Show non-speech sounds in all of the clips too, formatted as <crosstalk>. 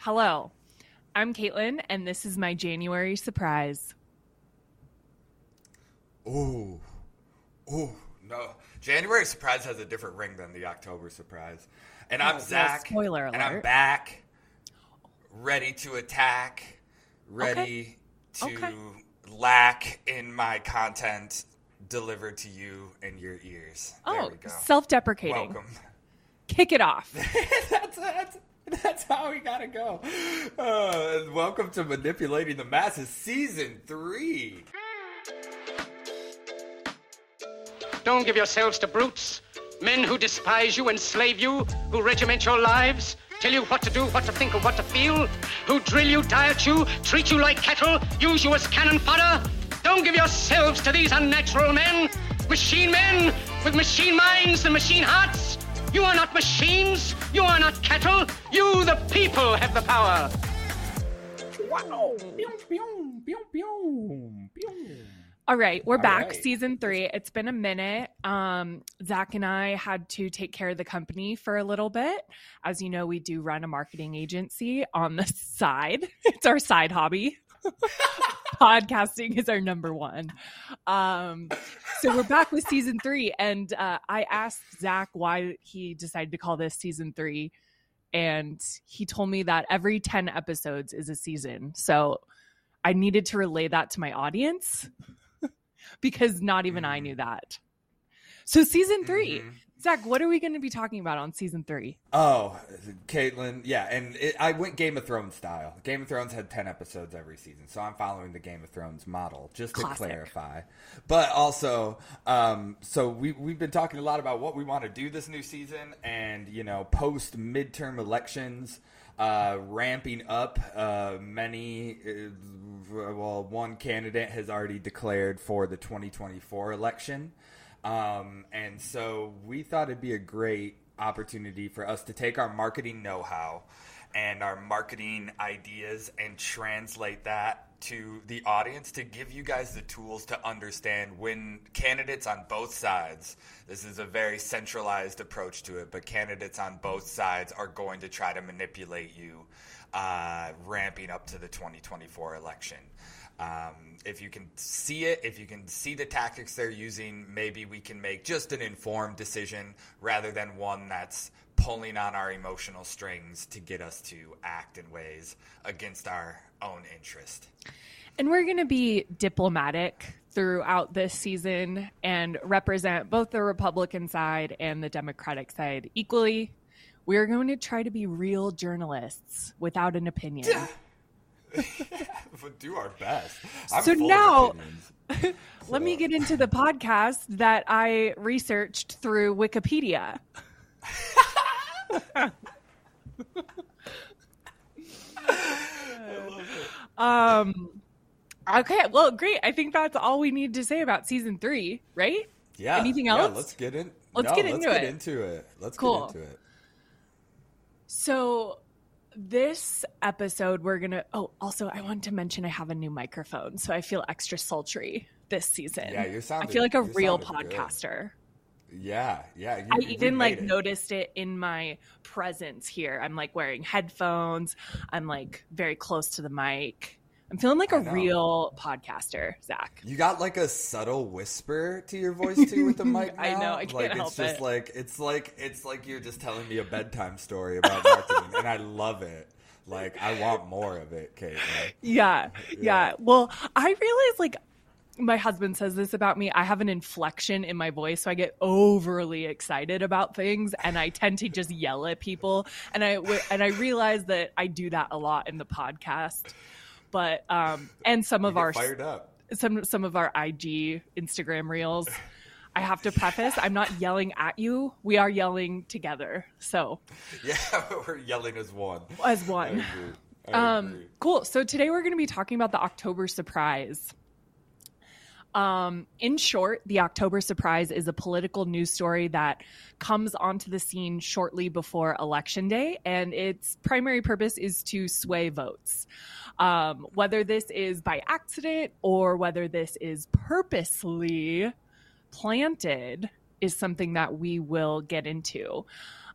Hello, I'm Kaitlin, and this is my January surprise. Ooh, ooh, no. January surprise has a different ring than the October surprise. And I'm Oh, Zach. spoiler And I'm back, ready to attack, ready to Okay. lack in my content delivered to you in your ears. Oh, self deprecating. Welcome. Kick it off. <laughs> that's, that's, <laughs> that's how we gotta go. Uh, welcome to Manipulating the Masses, Season 3. Don't give yourselves to brutes, men who despise you, enslave you, who regiment your lives, tell you what to do, what to think, or what to feel, who drill you, diet you, treat you like cattle, use you as cannon fodder. Don't give yourselves to these unnatural men, machine men with machine minds and machine hearts. You are not machines. You are not cattle. You, the people, have the power. All right, we're All back, right. season three. It's been a minute. Um, Zach and I had to take care of the company for a little bit. As you know, we do run a marketing agency on the <laughs> side. It's our side hobby. <laughs> Podcasting is our number one. Um, so we're back with season three, and uh, I asked Zach why he decided to call this season three, and he told me that every ten episodes is a season. So I needed to relay that to my audience <laughs> because not even I knew that. So season 3 Mhm. Zach, what are we going to be talking about on season three? Oh, Kaitlin, yeah, and it, I went Game of Thrones style. Game of Thrones had ten episodes every season, so I'm following the Game of Thrones model just to clarify. But also, um, so we we've been talking a lot about what we want to do this new season, and you know, post midterm elections, uh, ramping up. Uh, many, uh, well, one candidate has already declared for the 2024 election. Um, and so we thought it'd be a great opportunity for us to take our marketing know how and our marketing ideas and translate that to the audience to give you guys the tools to understand when candidates on both sides, this is a very centralized approach to it, but candidates on both sides are going to try to manipulate you, uh, ramping up to the 2024 election. Um, if you can see it, if you can see the tactics they're using, maybe we can make just an informed decision rather than one that's pulling on our emotional strings to get us to act in ways against our own interest. And we're going to be diplomatic throughout this season and represent both the Republican side and the Democratic side equally. We're going to try to be real journalists without an opinion. <laughs> do our best. I'm So now- opinions. <laughs> Let me get into the podcast that I researched through Wikipedia. <laughs> um okay well great i think that's all we need to say about season three right Yeah. Anything yeah, else? let's get in. Let's no, get let's into get it. into it. Let's Cool. get into it. so this episode we're gonna oh also i want to mention i have a new microphone so i feel extra sultry this season Yeah, you're i feel like a real sounding good. podcaster Yeah, yeah. You, I you even like it. noticed it in my presence here. I'm like wearing headphones. I'm like very close to the mic. I'm feeling like a real podcaster, Zach. You got like a subtle whisper to your voice too with the <laughs> mic. I know. I can't like help it's just it. like it's like it's like you're just telling me a bedtime story about marketing, and I love it. Like I want more of it, Kate. Yeah, yeah. Yeah. Well, I realize like my husband says this about me. I have an inflection in my voice, so I get overly excited about things, and I tend to just yell at people. And I and I realize that I do that a lot in the podcast. But um, and some of our fired up. some some of our IG Instagram reels. I have to preface, I'm not yelling at you. We are yelling together. So, Yeah, <laughs> we're yelling as one. as I one. agree. I Um, agree. cool. So today we're going to be talking about the October surprise. Um, in short, the October surprise is a political news story that comes onto the scene shortly before election day, and its primary purpose is to sway votes. Um, whether this is by accident or whether this is purposely planted is something that we will get into.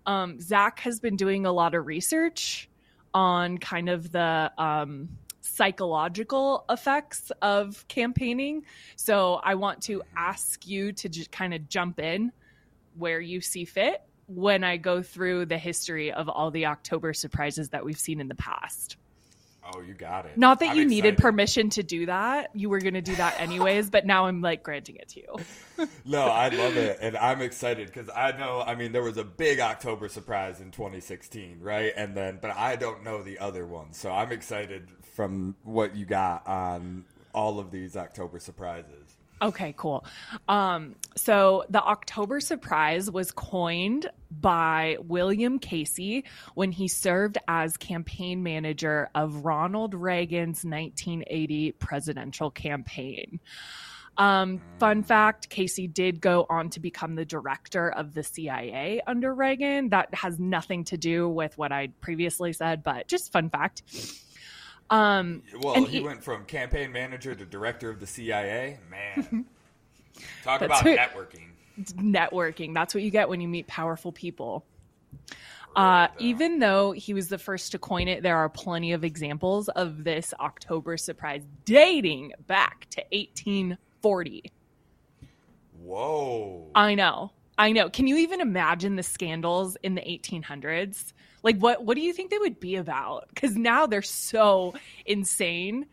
Um, Zach has been doing a lot of research on kind of the um, psychological effects of campaigning. So I want to ask you to just kind of jump in where you see fit when I go through the history of all the October surprises that we've seen in the past. Oh, you got it. Not that I'm you needed permission to do that. You were going to do that anyways, but now I'm like granting it to you. <laughs> No, I love it, and I'm excited because I know. I mean, there was a big October surprise in 2016, right? And then, but I don't know the other ones, so I'm excited from what you got on all of these October surprises. Okay, cool. Um, so the October surprise was coined by William Casey when he served as campaign manager of Ronald Reagan's 1980 presidential campaign. Um, fun fact Casey did go on to become the director of the CIA under Reagan. That has nothing to do with what I previously said, but just fun fact. Um, Well, he, he- went from campaign manager to director of the CIA. Man, <laughs> talk about it. networking. networking. That's what you get when you meet powerful people. Uh, even though he was the first to coin it, there are plenty of examples of this October surprise dating back to 1840. Whoa. I know. I know. Can you even imagine the scandals in the 1800s? Like what what do you think they would be about? Cuz now they're so insane.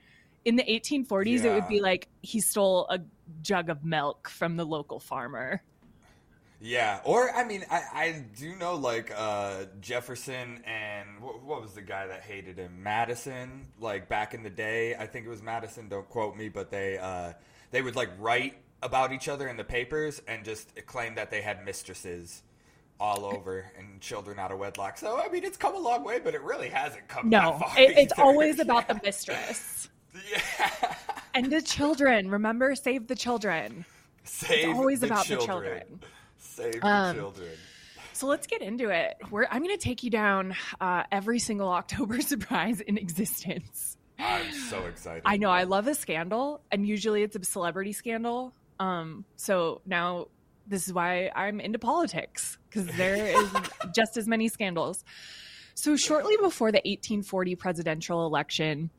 In the 1840s it would be like he stole a jug of milk from the local farmer. Yeah, or I mean, I, I do know like uh, Jefferson and what, what was the guy that hated him? Madison. Like back in the day, I think it was Madison. Don't quote me, but they uh, they would like write about each other in the papers and just claim that they had mistresses all over and children out of wedlock. So I mean, it's come a long way, but it really hasn't come. No, that far it, it's either. always about the <laughs> mistress yeah. and the children. Remember, save the children. Save always the about the children. children. Save Um, the children. So let's get into it. We're, I'm going to take you down uh, every single October <laughs> surprise in existence. I'm so excited. I know I love a scandal, and usually it's a celebrity scandal. Um, so now this is why I'm into politics because there is <laughs> just as many scandals. So shortly before the 1840 presidential election,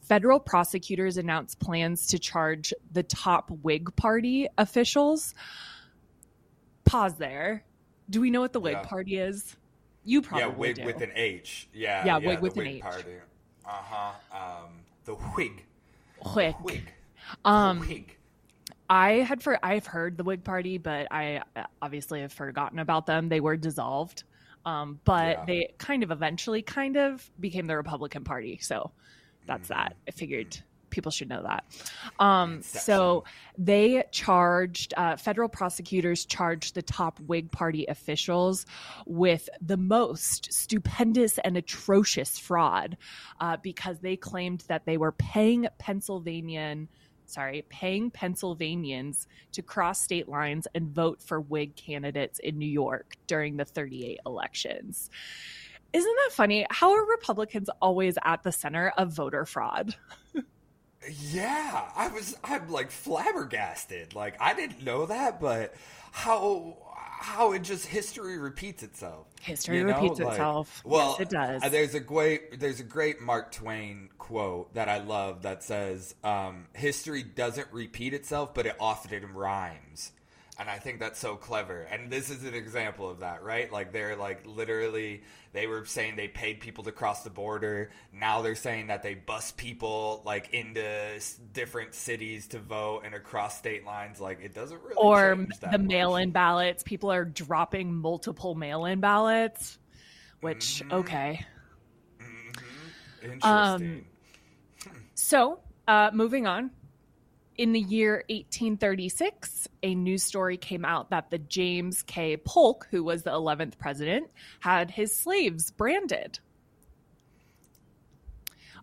federal prosecutors announced plans to charge the top Whig Party officials. Pause there. Do we know what the Whig Yeah. Party is? You probably yeah, wig do. with an H. Yeah, Yeah, yeah, the with an H. Party. Uh huh. Um, the Whig. Whig. Whig. Um, Whig. I had for I've heard the Whig Party, but I uh, obviously have forgotten about them. They were dissolved, um, but Yeah. they kind of eventually kind of became the Republican Party. So that's that. I figured people should know that. Um, so they charged uh, federal prosecutors charged the top Whig Party officials with the most stupendous and atrocious fraud uh, because they claimed that they were paying Pennsylvanian sorry, paying Pennsylvanians to cross state lines and vote for Whig candidates in New York during the 38 elections. Isn't that funny? How are Republicans always at the center of voter fraud? <laughs> Yeah, I was. I'm like flabbergasted. Like I didn't know that, but how how it just history repeats itself. History you know? repeats Like, itself. Well, yes, it does. uh, There's a great there's a great Mark Twain quote that I love that says, um, "History doesn't repeat itself, but it often rhymes." And I think that's so clever. And this is an example of that, right? Like they're like literally they were saying they paid people to cross the border. Now they're saying that they bus people like into s- different cities to vote and across state lines. Like it doesn't really or the mail-in ballots. People are dropping multiple mail-in ballots, which Mm-hmm. okay. Interesting. Um, So, uh, moving on. In the year 1836, a news story came out that the James K. Polk, who was the 11th president, had his slaves branded.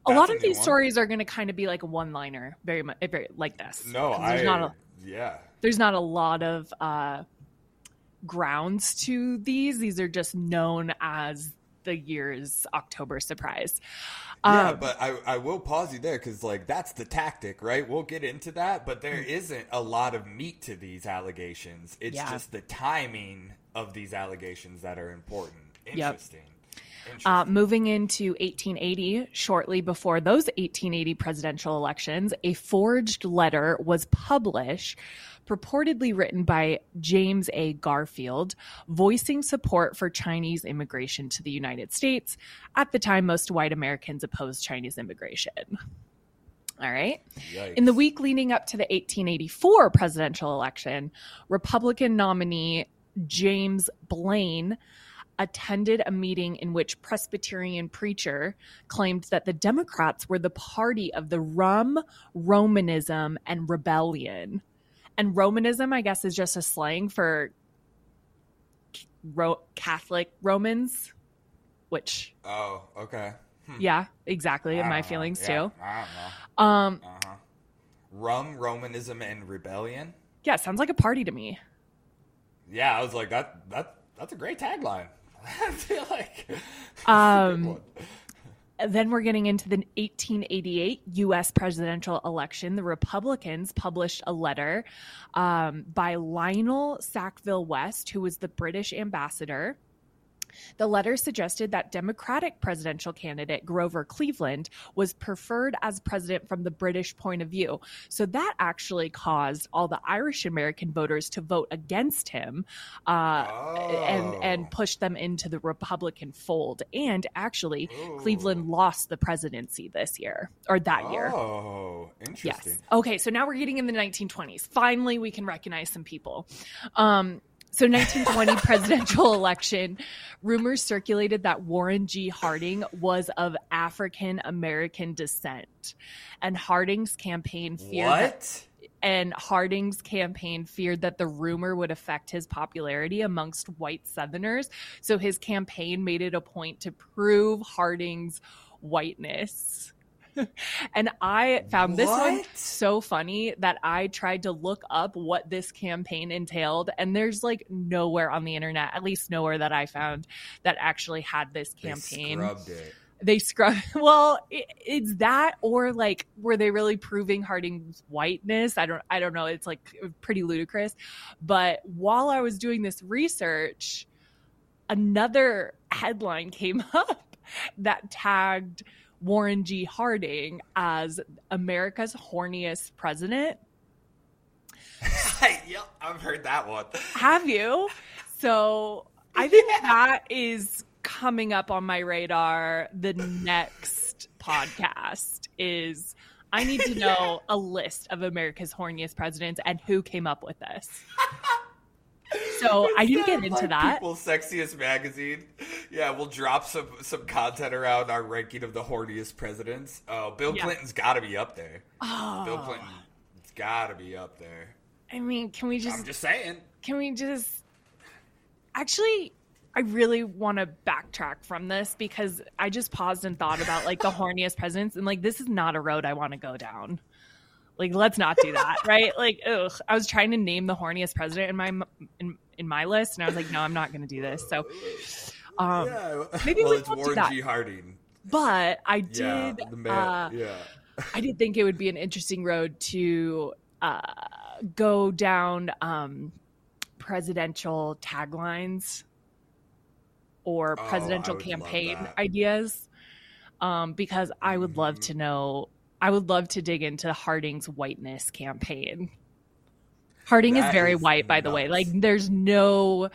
A That's lot of new these one. stories are going to kind of be like a one-liner, very much, very like this. no, 'Cause I there's not a, yeah. there's not a lot of uh, grounds to these. These are just known as the year's October surprise. Yeah, Um, but I, I will pause you there because like that's the tactic, right? We'll get into that, but there isn't a lot of meat to these allegations. It's Yeah. just the timing of these allegations that are important. Yep. Interesting. Uh, moving into 1880, shortly before those 1880 presidential elections, a forged letter was published, purportedly written by James A. Garfield, voicing support for Chinese immigration to the United States. At the time, most white Americans opposed Chinese immigration. All right. Yikes. In the week leading up to the 1884 presidential election, Republican nominee James Blaine attended a meeting in which Presbyterian preacher claimed that the Democrats were the party of the rum, Romanism, and rebellion. And Romanism, I guess, is just a slang for Ro- Catholic Romans, which, Oh, okay. yeah, exactly, in my know. feelings Yeah, too. I don't know. Um, Uh-huh. Rum, Romanism, and rebellion. yeah, sounds like a party to me. Yeah, I was like, that that that's a great tagline. <laughs> I feel like it's <laughs> a good Um. Then we're getting into the 1888 US presidential election. The Republicans published a letter um, by Lionel Sackville West, who was the British ambassador. The letter suggested that Democratic presidential candidate Grover Cleveland was preferred as president from the British point of view. So that actually caused all the Irish American voters to vote against him uh, and, Oh. and push them into the Republican fold. And actually, Ooh. Cleveland lost the presidency this year or that year. Oh, interesting. Yes. interesting. Okay, so now we're getting in the 1920s. Finally, we can recognize some people. Um, so 1920 presidential <laughs> election, rumors circulated that Warren G. Harding was of African American descent, and Harding's campaign feared that, and Harding's campaign feared that the rumor would affect his popularity amongst white Southerners. So his campaign made it a point to prove Harding's whiteness. <laughs> and I found this one so funny that I tried to look up what this campaign entailed, and there's like nowhere on the internet, at least nowhere that I found, that actually had this campaign. They scrubbed it. they scrub <laughs> well it, it's that or like were they really proving harding's whiteness i don't i don't know it's like pretty ludicrous but while i was doing this research another headline <laughs> came up that tagged warren g. Harding as america's horniest president? <laughs> Yep, I've heard that one. have you? So i think <laughs> that is coming up on my radar. The next <laughs> podcast is i need to know a list of america's horniest presidents and who came up with this so <laughs> i didn't get into that People's Sexiest Magazine. Yeah, we'll drop some some content around our ranking of the horniest presidents. Oh, Bill Yeah. Clinton's got to be up there. oh, Bill Clinton, it's got to be up there. i mean can we just? I'm just just saying. can we just actually i really want to backtrack from this because i just paused and thought about like the <laughs> horniest presidents and like this is not a road i want to go down like let's not do that <laughs> right like ugh. i was trying to name the horniest president in my in, in my list and i was like no i'm not going to do this so um yeah, <laughs> maybe well, we it's won't do that. G. Harding. but i Yeah, did man. uh, yeah. I did think it would be an interesting road to uh, go down um, presidential taglines or Oh, presidential love campaign ideas um, because I would love Mhm. to know. I would love to dig into Harding's whiteness campaign. Harding is very is white, by the way. Like, there's no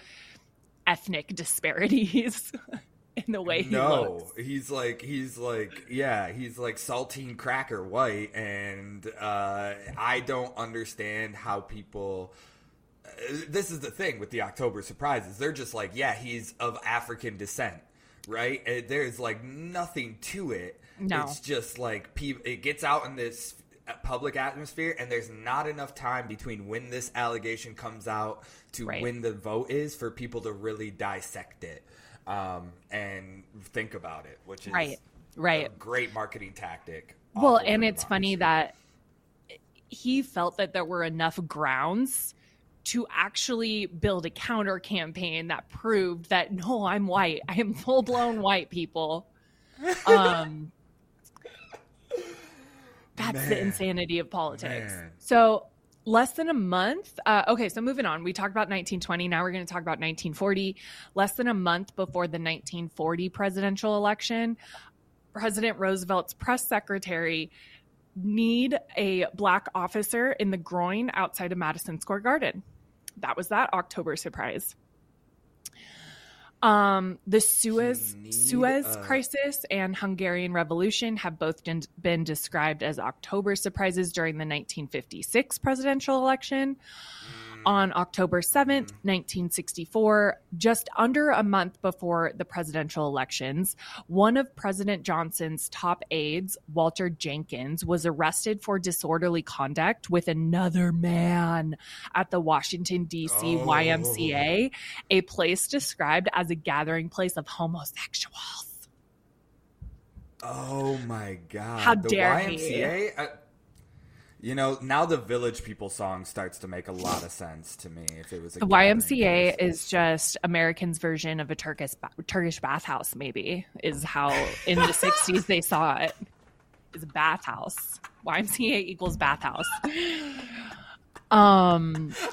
ethnic disparities <laughs> in the way he no, looks. he's like he's like yeah, he's like saltine cracker white, and uh, I don't understand how people. uh, This is the thing with the October surprises. They're just like, yeah, he's of African descent, right? Uh, There's like nothing to it. No. It's just like it gets out in this public atmosphere, and there's not enough time between when this allegation comes out to Right. when the vote is for people to really dissect it um, and think about it, which is Right, right. a great marketing tactic. Well, and it's funny that he felt that there were enough grounds to actually build a counter campaign that proved that no, I'm white. I am full blown white people. <laughs> Um, that's the insanity of politics. Man. So less than a month. Uh, okay, so moving on. We talked about 1920. Now we're going to talk about 1940. Less than a month before the 1940 presidential election, President Roosevelt's press secretary kneed a black officer in the groin outside of Madison Square Garden. That was that October surprise. Um, the Suez Suez uh, crisis and Hungarian Revolution have both been, been described as October surprises during the 1956 presidential election. Mm. On October 7th, 1964, mm. just under a month before the presidential elections, one of President Johnson's top aides, Walter Jenkins, was arrested for disorderly conduct with another man at the Washington, D.C. Oh. YMCA, a place described as a gathering place of homosexuals. Oh my god! How the dare he. YMCA. I- you know, now the Village People song starts to make a lot of sense to me. If it was a The YMCA is just Americans' version of a Turkish Turkish bathhouse. Maybe is how in the '60s they saw it. Is a bathhouse. YMCA equals bathhouse. Um, <laughs>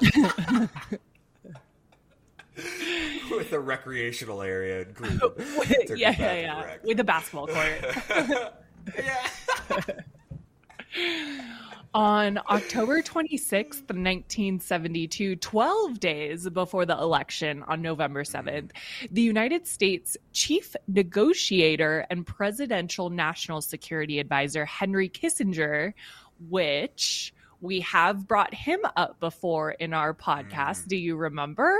with a recreational area included. <laughs> Turkish yeah, yeah, yeah, with a basketball court. <laughs> yeah. On October 26th, 1972, 12 days before the election on November 7th, the United States chief negotiator and presidential national security advisor Henry Kissinger, which we have brought him up before in our podcast. Do you remember?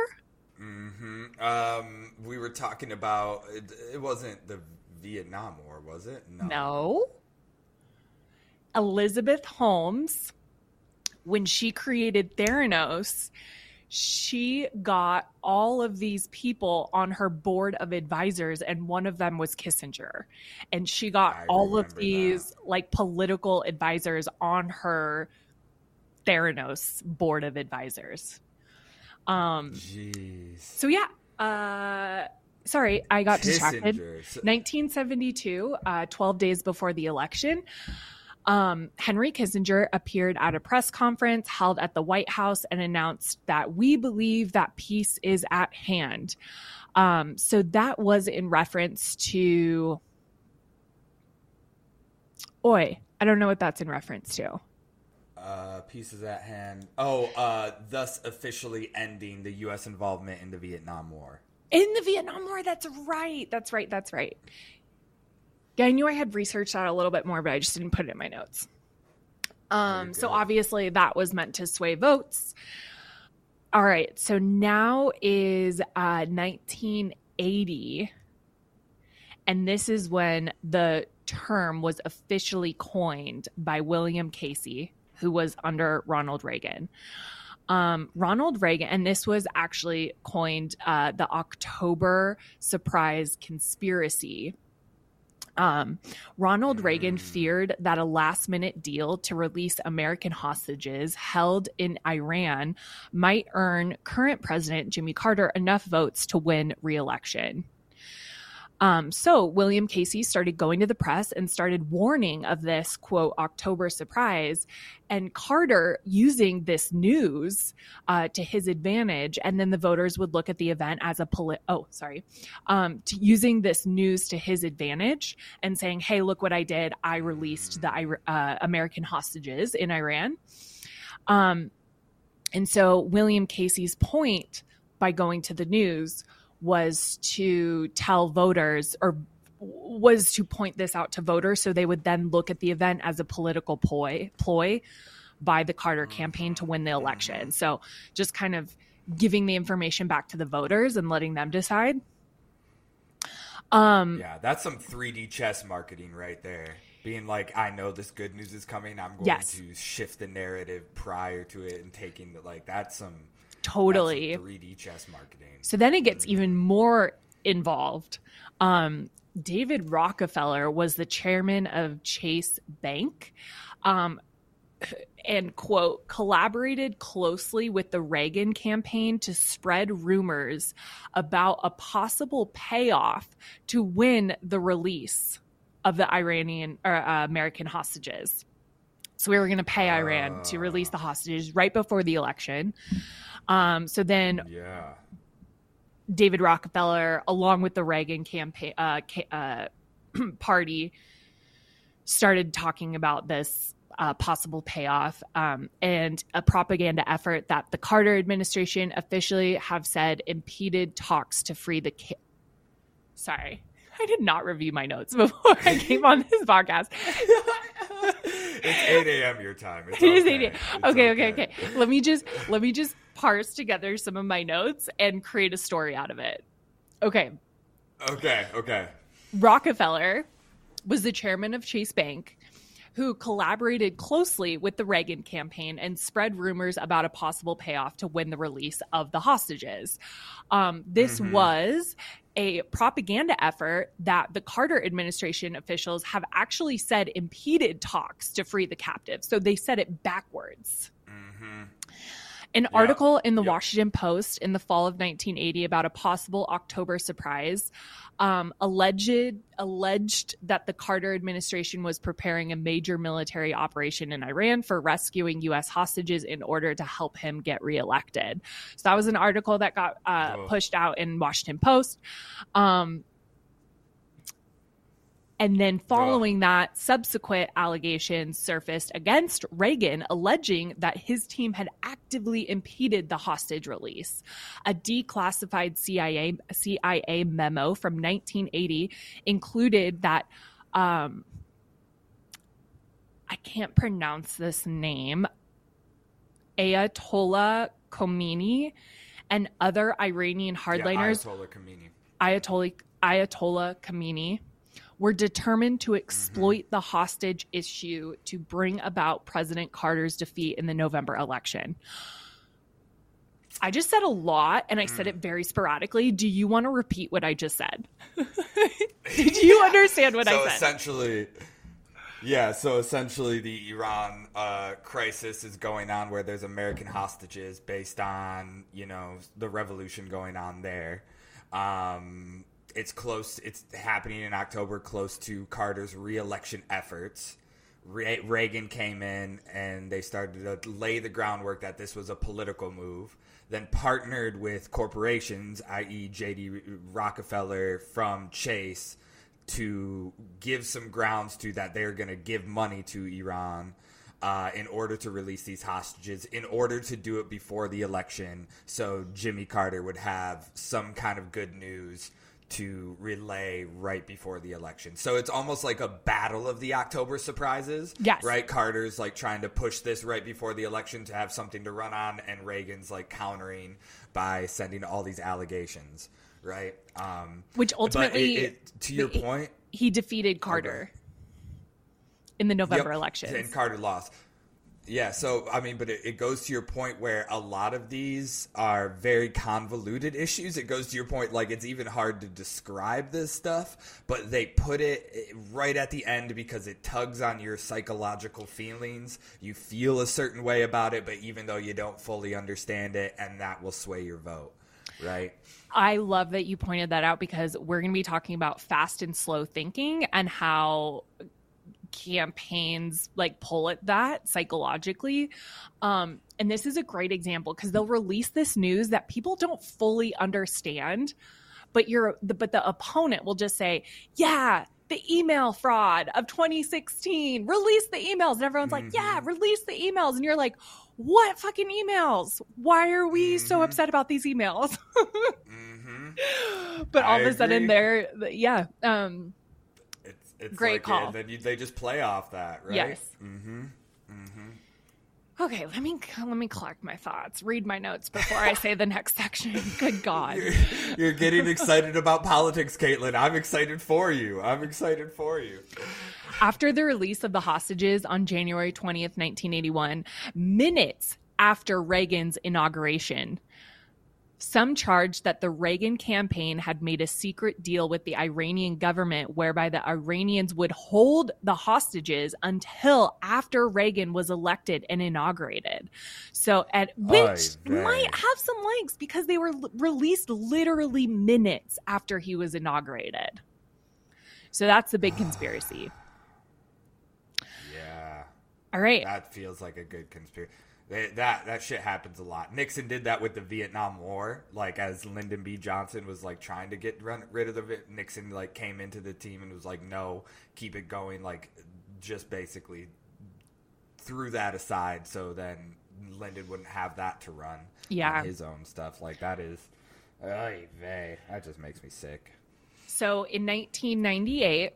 hmm Um, we were talking about it, it wasn't the Vietnam War, was it? No. Elizabeth Holmes, when she created Theranos, she got all of these people on her board of advisors, and one of them was Kissinger. And she got I all of these like political advisors on her Theranos board of advisors. Um, Jeez. so yeah, uh, sorry, I got distracted. Kissinger. So- 1972, uh, 12 days before the election, um, Henry Kissinger appeared at a press conference held at the White House and announced that we believe that peace is at hand. Um, so that was in reference to. Oi, I don't know what that's in reference to. Uh, pieces at hand. Oh, uh, thus officially ending the U.S. involvement in the Vietnam War. In the Vietnam War, that's right. That's right. That's right. Yeah, I knew I had researched that a little bit more, but I just didn't put it in my notes. Um, so obviously that was meant to sway votes. All right, so now is uh, 1980, and this is when the term was officially coined by William Casey, who was under Ronald Reagan. Um, Ronald Reagan, and this was actually coined uh, the October Surprise Conspiracy. Um, Ronald Reagan feared that a last minute deal to release American hostages held in Iran might earn current President Jimmy Carter enough votes to win re election. Um, so William Casey started going to the press and started warning of this quote October surprise, and Carter using this news uh, to his advantage, and then the voters would look at the event as a polit. Oh, sorry, um, to using this news to his advantage and saying, "Hey, look what I did! I released the uh, American hostages in Iran." Um, and so William Casey's point by going to the news was to tell voters or was to point this out to voters so they would then look at the event as a political ploy ploy by the Carter campaign to win the election. So just kind of giving the information back to the voters and letting them decide. Um Yeah, that's some 3D chess marketing right there. Being like, I know this good news is coming. I'm going Yes. to shift the narrative prior to it and taking the like. That's some totally. that's 3D chess marketing. So then it gets even more involved. Um, David Rockefeller was the chairman of Chase Bank. Um, and quote collaborated closely with the Reagan campaign to spread rumors about a possible payoff to win the release of the Iranian or uh, American hostages. So we were going to pay Iran to release the hostages right before the election. Um, so then Yeah. David Rockefeller, along with the Reagan campaign uh, ca- uh, <clears throat> party, started talking about this uh, possible payoff um, and a propaganda effort that the Carter administration officially have said impeded talks to free the. Ki- Sorry, <laughs> I did not review my notes <laughs> before I came on this podcast. It's 8 a.m. your time. It's <laughs> It is okay. 8 a.m. It's Okay, okay, okay. Let me just let me just parse together some of my notes and create a story out of it. Okay. Okay, okay. Rockefeller was the chairman of Chase Bank who collaborated closely with the Reagan campaign and spread rumors about a possible payoff to win the release of the hostages. Um, this was a propaganda effort that the Carter administration officials have actually said impeded talks to free the captives. So they said it backwards. Mm-hmm. An article in the. Washington Post in the fall of 1980 about a possible October surprise um, alleged alleged that the Carter administration was preparing a major military operation in Iran for rescuing U.S. hostages in order to help him get reelected. So that was an article that got uh, Oh. pushed out in Washington Post. Um, and then following that, subsequent allegations surfaced against Reagan, alleging that his team had actively impeded the hostage release. A declassified CIA CIA memo from 1980 included that um, I can't pronounce this name. Ayatollah Khomeini and other Iranian hardliners Yeah, Ayatollah Khomeini. Ayatollah Ayatollah Khamenei were determined to exploit the hostage issue to bring about President Carter's defeat in the November election. I just said a lot and I said it very sporadically. Do you want to repeat what I just said? <laughs> Did you understand what so I said? essentially, yeah. So essentially, the Iran uh, crisis is going on where there's American hostages based on you know the revolution going on there. Um, it's close. It's happening in October, close to Carter's reelection efforts. Re- Reagan came in and they started to lay the groundwork that this was a political move. Then partnered with corporations, i.e., J.D. Rockefeller from Chase, to give some grounds to that they're going to give money to Iran uh, in order to release these hostages, in order to do it before the election, so Jimmy Carter would have some kind of good news to relay right before the election. So it's almost like a battle of the October surprises. Yes. Right? Carter's like trying to push this right before the election to have something to run on, and Reagan's like countering by sending all these allegations. Right? Um, Which ultimately, it- it- to your he- point, he defeated Carter in the November Yep, elections. And Carter lost. Yeah, so I mean, but it, it goes to your point where a lot of these are very convoluted issues. It goes to your point, like it's even hard to describe this stuff, but they put it right at the end because it tugs on your psychological feelings. You feel a certain way about it, but even though you don't fully understand it, and that will sway your vote, right? I love that you pointed that out because we're going to be talking about fast and slow thinking and how campaigns like pull at that psychologically. Um, and this is a great example because they'll release this news that people don't fully understand, but you're the, but the opponent will just say, "Yeah, the email fraud of 2016, release the emails," and everyone's like, "Yeah, release the emails," and you're like. What fucking emails? Why are we so upset about these emails? <laughs> Mm-hmm. but all I of a sudden agree. they're yeah um It's, Great like, call. yeah, then you, they just play off that, right? Yes. Mm-hmm. okay let me let me collect my thoughts read my notes before i say the next section <laughs> good god You're, you're getting excited about politics, Kaitlin. I'm excited for you. I'm excited for you. after the release of the hostages on january 20th 1981 minutes after reagan's inauguration some charged that the Reagan campaign had made a secret deal with the Iranian government whereby the Iranians would hold the hostages until after Reagan was elected and inaugurated. So, at which Oy might have some legs because they were l- released literally minutes after he was inaugurated. So that's the big <sighs> conspiracy. Yeah. All right. That feels like a good conspiracy. That, that that shit happens a lot. Nixon did that with the Vietnam War, like as Lyndon B. Johnson was like trying to get run, rid of the Nixon, like came into the team and was like, "No, keep it going." Like, just basically threw that aside, so then Lyndon wouldn't have that to run. Yeah. on his own stuff like that is. Ay vey, that just makes me sick. So in 1998,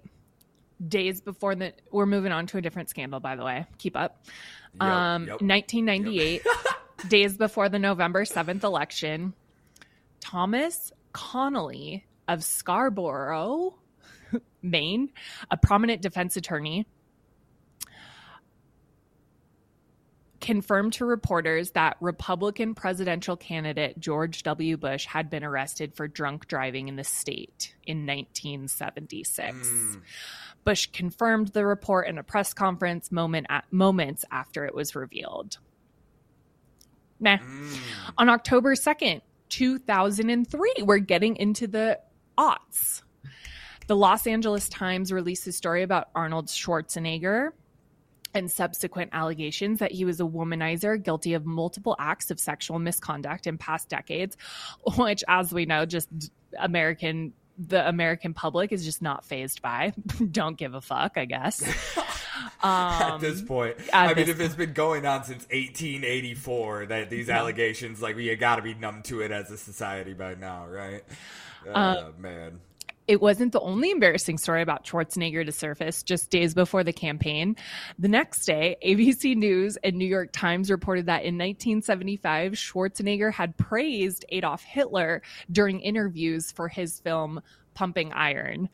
days before the, we're moving on to a different scandal, by the way. Keep up. Yep, um, yep. 1998, <laughs> days before the November 7th election, Thomas Connolly of Scarborough, <laughs> Maine, a prominent defense attorney, confirmed to reporters that Republican presidential candidate George W. Bush had been arrested for drunk driving in the state in 1976. Hmm. Bush confirmed the report in a press conference moment at, moments after it was revealed. Nah. Hmm. On October 2nd, 2003, we're getting into the aughts. The Los Angeles Times released a story about Arnold Schwarzenegger and subsequent allegations that he was a womanizer guilty of multiple acts of sexual misconduct in past decades, which, as we know, just American. The American public is just not fazed by. <laughs> Don't give a fuck, I guess. <laughs> at Um, this point. at I mean, this if it's been going on since 1884, that these allegations, like, you got to be numb to it as a society by now, right? Uh, Oh, man. It wasn't the only embarrassing story about Schwarzenegger to surface just days before the campaign. The next day, ABC News and New York Times reported that in 1975, Schwarzenegger had praised Adolf Hitler during interviews for his film Pumping Iron.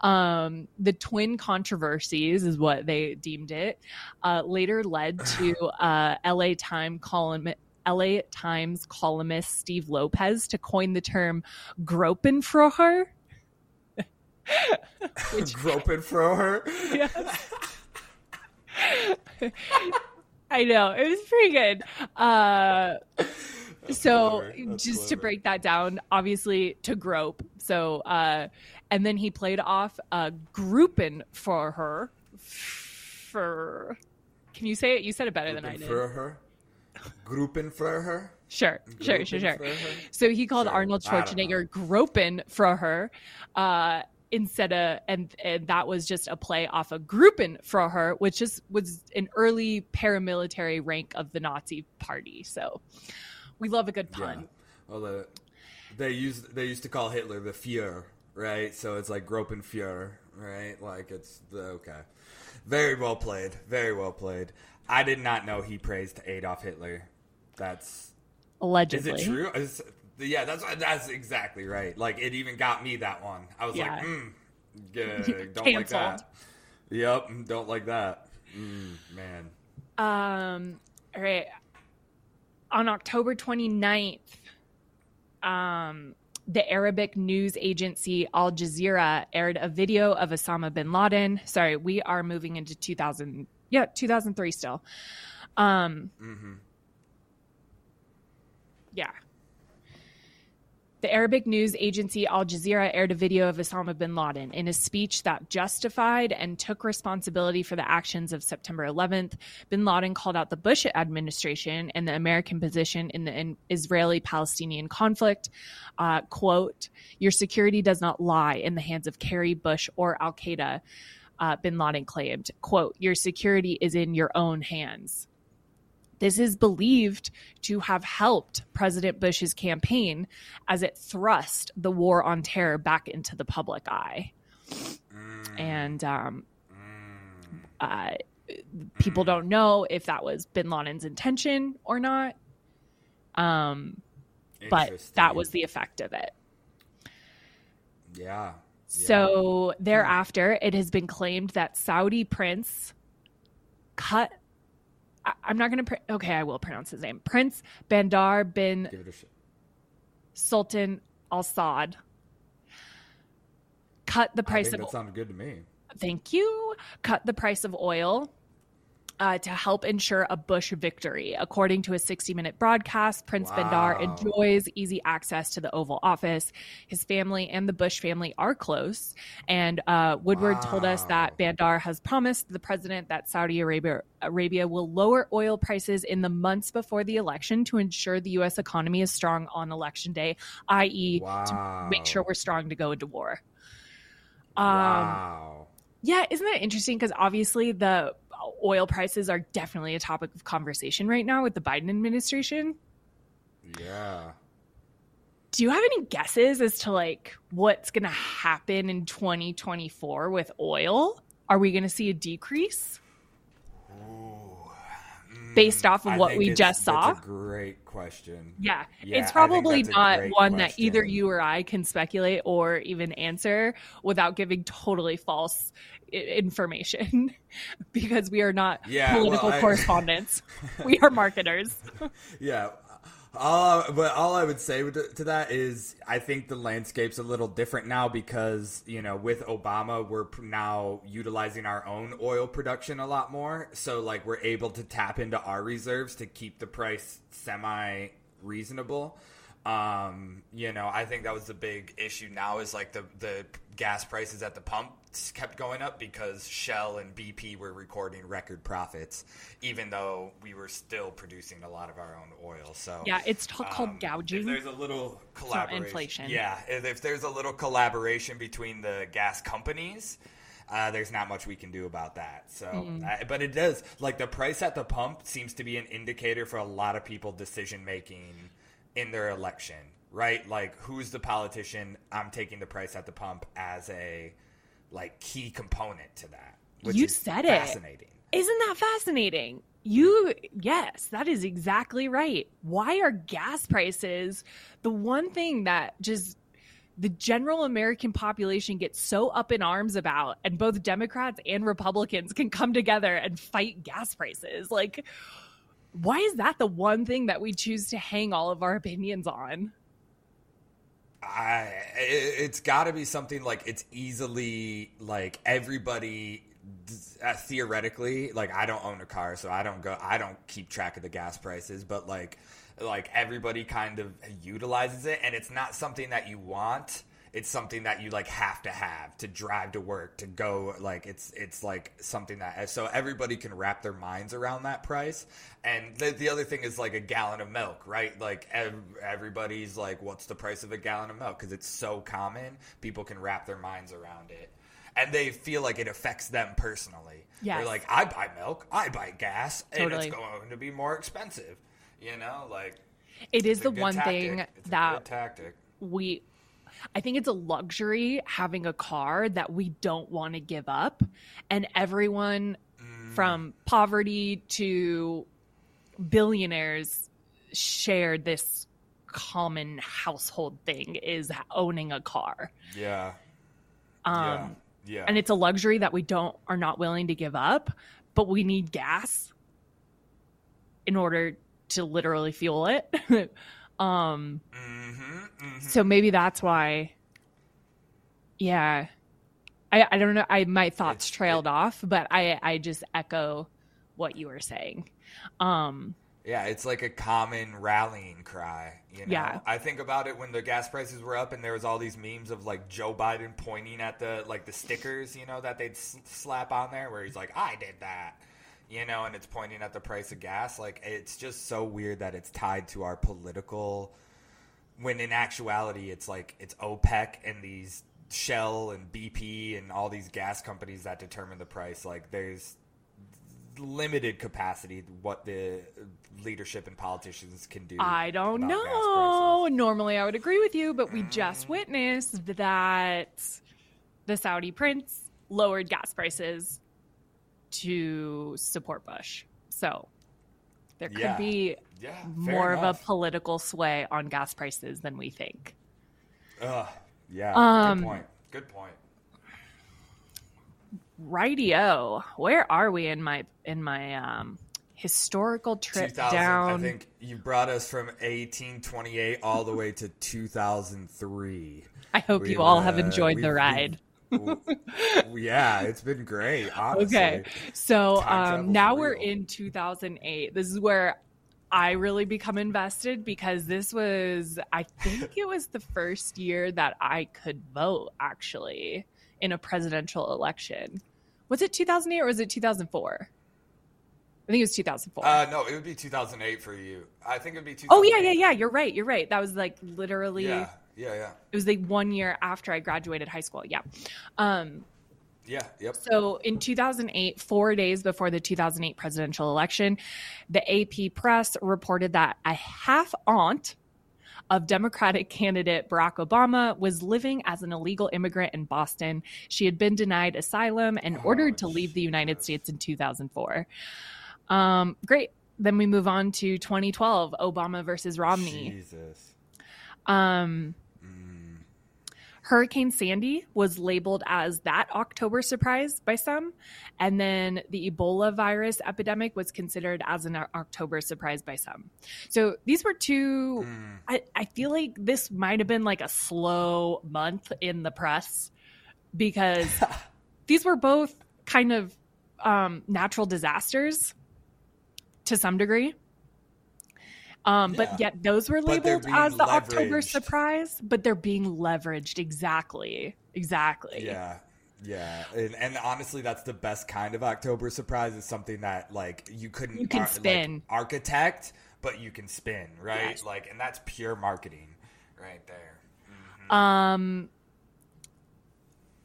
Um, the twin controversies, is what they deemed it, uh, later led to uh, LA Time column. LA Times columnist Steve Lopez to coin the term Gropenführer, <laughs> Groping for her. <laughs> Yes. I know it was pretty good. Uh, so clever. Just to break that down, obviously to grope. So uh, and then he played off uh, grouping for her. For can you say it? You said it better than I did. for her. Grouping for her. Sure, sure, sure, sure. So he called Sure. Arnold Schwarzenegger groping for her. Uh, instead of and, and that was just a play off of Gruppenführer which is was an early paramilitary rank of the nazi party so we love a good pun Well, the, they used they used to call Hitler the Fuhrer, right? So it's like Groping Fuhrer, right? Like it's the okay. Very well played. Very well played. I did not know he praised Adolf Hitler. That's allegedly. Is it true? Is- yeah, that's that's exactly right. Like it even got me that one. I was Yeah. like, mm, good, <laughs> don't like that. Yep, don't like that. Mm, man. Um, all right. On October 29th, um, the Arabic news agency Al Jazeera aired a video of Osama bin Laden. Sorry, we are moving into 2000. Yeah, 2003 still. Um, hmm yeah. The Arabic news agency Al Jazeera aired a video of Osama bin Laden in a speech that justified and took responsibility for the actions of September 11th. Bin Laden called out the Bush administration and the American position in the Israeli Palestinian conflict. Uh, quote, Your security does not lie in the hands of Kerry, Bush, or Al Qaeda, uh, bin Laden claimed. Quote, Your security is in your own hands. This is believed to have helped President Bush's campaign as it thrust the war on terror back into the public eye. And um, uh, people don't know if that was bin Laden's intention or not. Um, but that was the effect of it. yeah. So thereafter, it has been claimed that Saudi prince cut. I- I'm not going to. Pr- okay, I will pronounce his name. Prince Bandar bin Give it a shot. Sultan Al Saud cut the price of. that sounded good to me. Thank you. Cut the price of oil uh, to help ensure a Bush victory. According to a 60 minute broadcast, Prince Wow. Bandar enjoys easy access to the Oval Office. His family and the Bush family are close. And uh, Woodward told us that Bandar has promised the president that Saudi Arabia, Arabia will lower oil prices in the months before the election to ensure the U.S. economy is strong on election day, i.e., to make sure we're strong to go into war. Um, wow. yeah, isn't that interesting? Because obviously the oil prices are definitely a topic of conversation right now with the Biden administration. Yeah. Do you have any guesses as to like what's going to happen in 2024 with oil? Are we going to see a decrease? Mm, based off of I what we just saw? That's a great question. Yeah, Yeah, it's probably not one that either you or I can speculate or even answer without giving totally false information <laughs> because we are not Yeah, well, political I- correspondents. <laughs> we are marketers. <laughs> Yeah. All, but all I would say to that is, I think the landscape's a little different now because you know, with Obama, we're now utilizing our own oil production a lot more. So, like, we're able to tap into our reserves to keep the price semi reasonable. Um, you know, I think that was the big issue now is like the the gas prices at the pump kept going up because Shell and BP were recording record profits, even though we were still producing a lot of our own oil. So Yeah, it's t- called um, gouging. If there's a little collaboration, inflation. Yeah, if, if there's a little collaboration between the gas companies. Uh, there's not much we can do about that. So, Mm-hmm. uh, but it does like the price at the pump seems to be an indicator for a lot of people decision making in their election, right? Like, who's the politician? I'm taking the price at the pump as a like key component to that. Which You said it. fascinating. Isn't that fascinating? You, yes, that is exactly right. Why are gas prices the one thing that just the general American population gets so up in arms about, and both Democrats and Republicans can come together and fight gas prices? Like, why is that the one thing that we choose to hang all of our opinions on? I it- it's got to be something like it's easily like everybody uh, theoretically like I don't own a car so I don't go I don't keep track of the gas prices but like like everybody kind of utilizes it and it's not something that you want it's something that you like have to have to drive to work to go like it's it's like something that so everybody can wrap their minds around that price. And the, the other thing is like a gallon of milk right? Like ev- everybody's like what's the price of a gallon of milk? Because it's so common people can wrap their minds around it. And they feel like it affects them personally. Yes. they're like i buy milk i buy gas and Totally. it's going to be more expensive. You know like It is the one tactic. thing It's a that tactic. we I think it's a luxury having a car that we don't want to give up. And everyone from poverty to billionaires share this common household thing is owning a car. yeah Um yeah yeah and it's a luxury that we don't are not willing to give up, but we need gas in order to literally fuel it. <laughs> um mm-hmm, mm-hmm. So maybe that's why. Yeah, I I don't know. I my thoughts trailed off, but I I just echo what you were saying. Um, Yeah, it's like a common rallying cry. You know? Yeah. I think about it when the gas prices were up, and there was all these memes of like Joe Biden pointing at the like the stickers, you know, that they'd s- slap on there, where he's like, "I did that," you know, and it's pointing at the price of gas. Like, it's just so weird that it's tied to our political. When in actuality, it's like it's OPEC and these Shell and BP and all these gas companies that determine the price. Like, there's limited capacity what the leadership and politicians can do. I don't know. Normally, I would agree with you, but we just mm. witnessed that the Saudi prince lowered gas prices to support Bush. So there could Yeah. be Yeah, more of a political sway on gas prices than we think. Ugh, yeah, Um, good point. Good point. rightio where are we in my in my um historical trip down I think you brought us from 1828 all the way to 2003. I hope We you all were, have uh, enjoyed the ride yeah, it's been great. <laughs> Honestly. Okay. So um, now we're in 2008. This is where I really become invested because this was, I think it was the first year that I could vote actually in a presidential election. Was it 2008 or was it 2004? I think it was 2004. Uh, no, it would be 2008 for you. I think it would be 2008. oh, yeah, yeah, yeah. You're right. You're right. That was like literally, Yeah, yeah, yeah. it was like one year after I graduated high school. Yeah. Um, Yeah, yep. So in 2008, four days before the 2008 presidential election, the AP press reported that a half aunt of Democratic candidate Barack Obama was living as an illegal immigrant in Boston. She had been denied asylum and ordered to leave the United States in 2004. Um, great. Then we move on to 2012, Obama versus Romney. Jesus. Um. Hurricane Sandy was labeled as that October surprise by some. And then the Ebola virus epidemic was considered as an October surprise by some. So these were two, Mm. I, I feel like this might have been like a slow month in the press because <laughs> these were both kind of um, natural disasters to some degree. Um, Yeah. But yet those were labeled as the October surprise, but they're being leveraged. Exactly. Exactly. Yeah. Yeah, and, and honestly, that's the best kind of October surprise. Is something that like you couldn't You can like, spin. architect, but you can spin, right? Yes. Like, and that's pure marketing, right there. Um.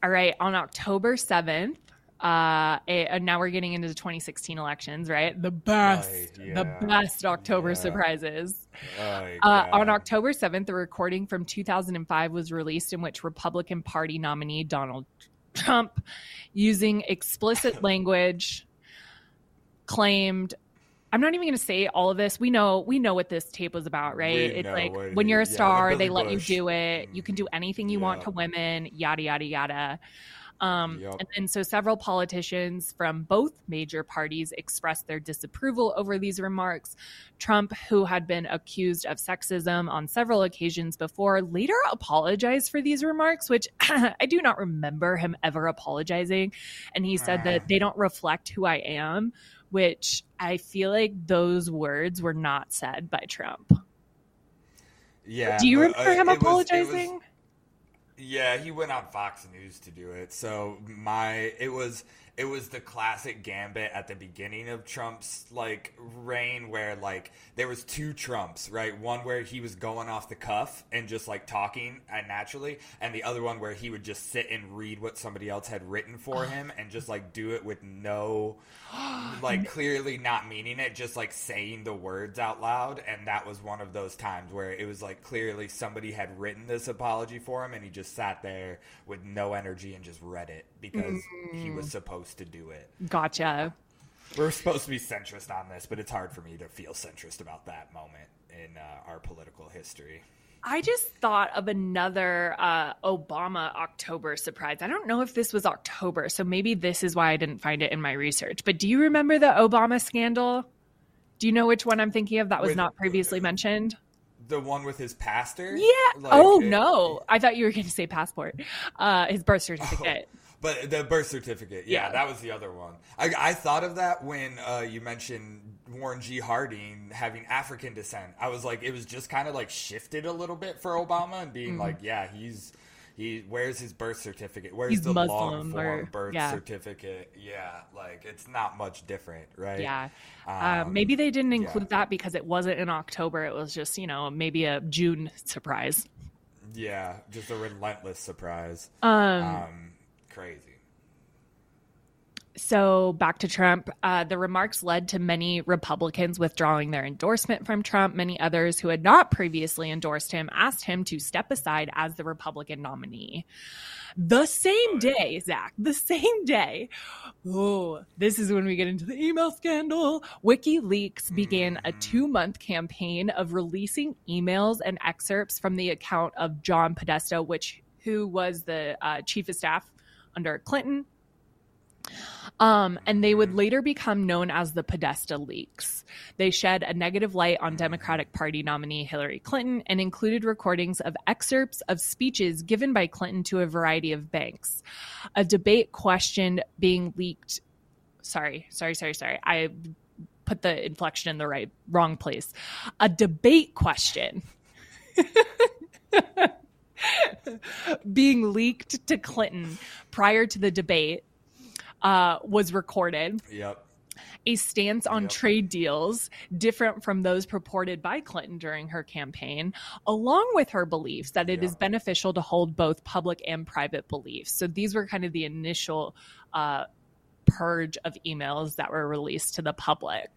All right. On October seventh, uh, eh, and now we're getting into the 2016 elections, right? The best, Right, the best October yeah. surprises. Oh, Uh, on October 7th, a recording from 2005 was released in which Republican Party nominee Donald Trump, using explicit <laughs> language, claimed. I'm not even going to say all of this. We know we know what this tape was about, right? We it's like when you're a star, Billy they let Bush. you do it. You can do anything you want to women, yada yada yada. Um, Yup. And then so several politicians from both major parties expressed their disapproval over these remarks. Trump, who had been accused of sexism on several occasions before, later apologized for these remarks, which <clears throat> I do not remember him ever apologizing. And he said Ah. that they don't reflect who I am, which I feel like those words were not said by Trump. Yeah. do you remember uh, him it was- apologizing? Yeah, he went on Fox News to do it. So my it was it was the classic gambit at the beginning of Trump's like reign where like there was two Trumps, right? One where he was going off the cuff and just like talking uh, naturally, and the other one where he would just sit and read what somebody else had written for him and just like do it with no <gasps> like clearly not meaning it, just like saying the words out loud. And that was one of those times where it was like clearly somebody had written this apology for him and he just sat there with no energy and just read it because he was supposed to do it. Gotcha. We're supposed to be centrist on this, but it's hard for me to feel centrist about that moment in uh, our political history. I just thought of another uh, Obama October surprise. I don't know if this was October, so maybe this is why I didn't find it in my research. But do you remember the Obama scandal? Do you know which one I'm thinking of that was With- not previously mentioned? The one with his pastor? Yeah. Like, oh it- no, I thought you were going to say passport. Uh, his birth certificate. But the birth certificate, yeah, Yeah. that was the other one. I, I thought of that when uh, you mentioned Warren G. Harding having African descent. I was like, it was just kind of like shifted a little bit for Obama and being like, yeah, he's he. Where's his birth certificate? Where's. He's the Muslim long form or- birth yeah. certificate? Yeah, like it's not much different, right? Yeah. Um, Um, maybe they didn't include yeah. that because it wasn't in October. It was just, you know, maybe a June surprise. Yeah, just a relentless surprise. Um, Um, crazy. So back to Trump, uh, the remarks led to many Republicans withdrawing their endorsement from Trump. Many others who had not previously endorsed him asked him to step aside as the Republican nominee. The same day, Zach, the same day. Oh, this is when we get into the email scandal. WikiLeaks began a two month campaign of releasing emails and excerpts from the account of John Podesta, which who was the uh, chief of staff under Clinton Um, and they would later become known as the Podesta leaks. They shed a negative light on Democratic Party nominee Hillary Clinton and included recordings of excerpts of speeches given by Clinton to a variety of banks. A debate questioned being leaked. Sorry, sorry, sorry, sorry. I put the inflection in the right wrong place. A debate question. <laughs> <laughs> being leaked to Clinton prior to the debate uh, was recorded. Yep. A stance on Yep. trade deals different from those purported by Clinton during her campaign, along with her beliefs that it is Yep. beneficial to hold both public and private beliefs. So these were kind of the initial uh, purge of emails that were released to the public.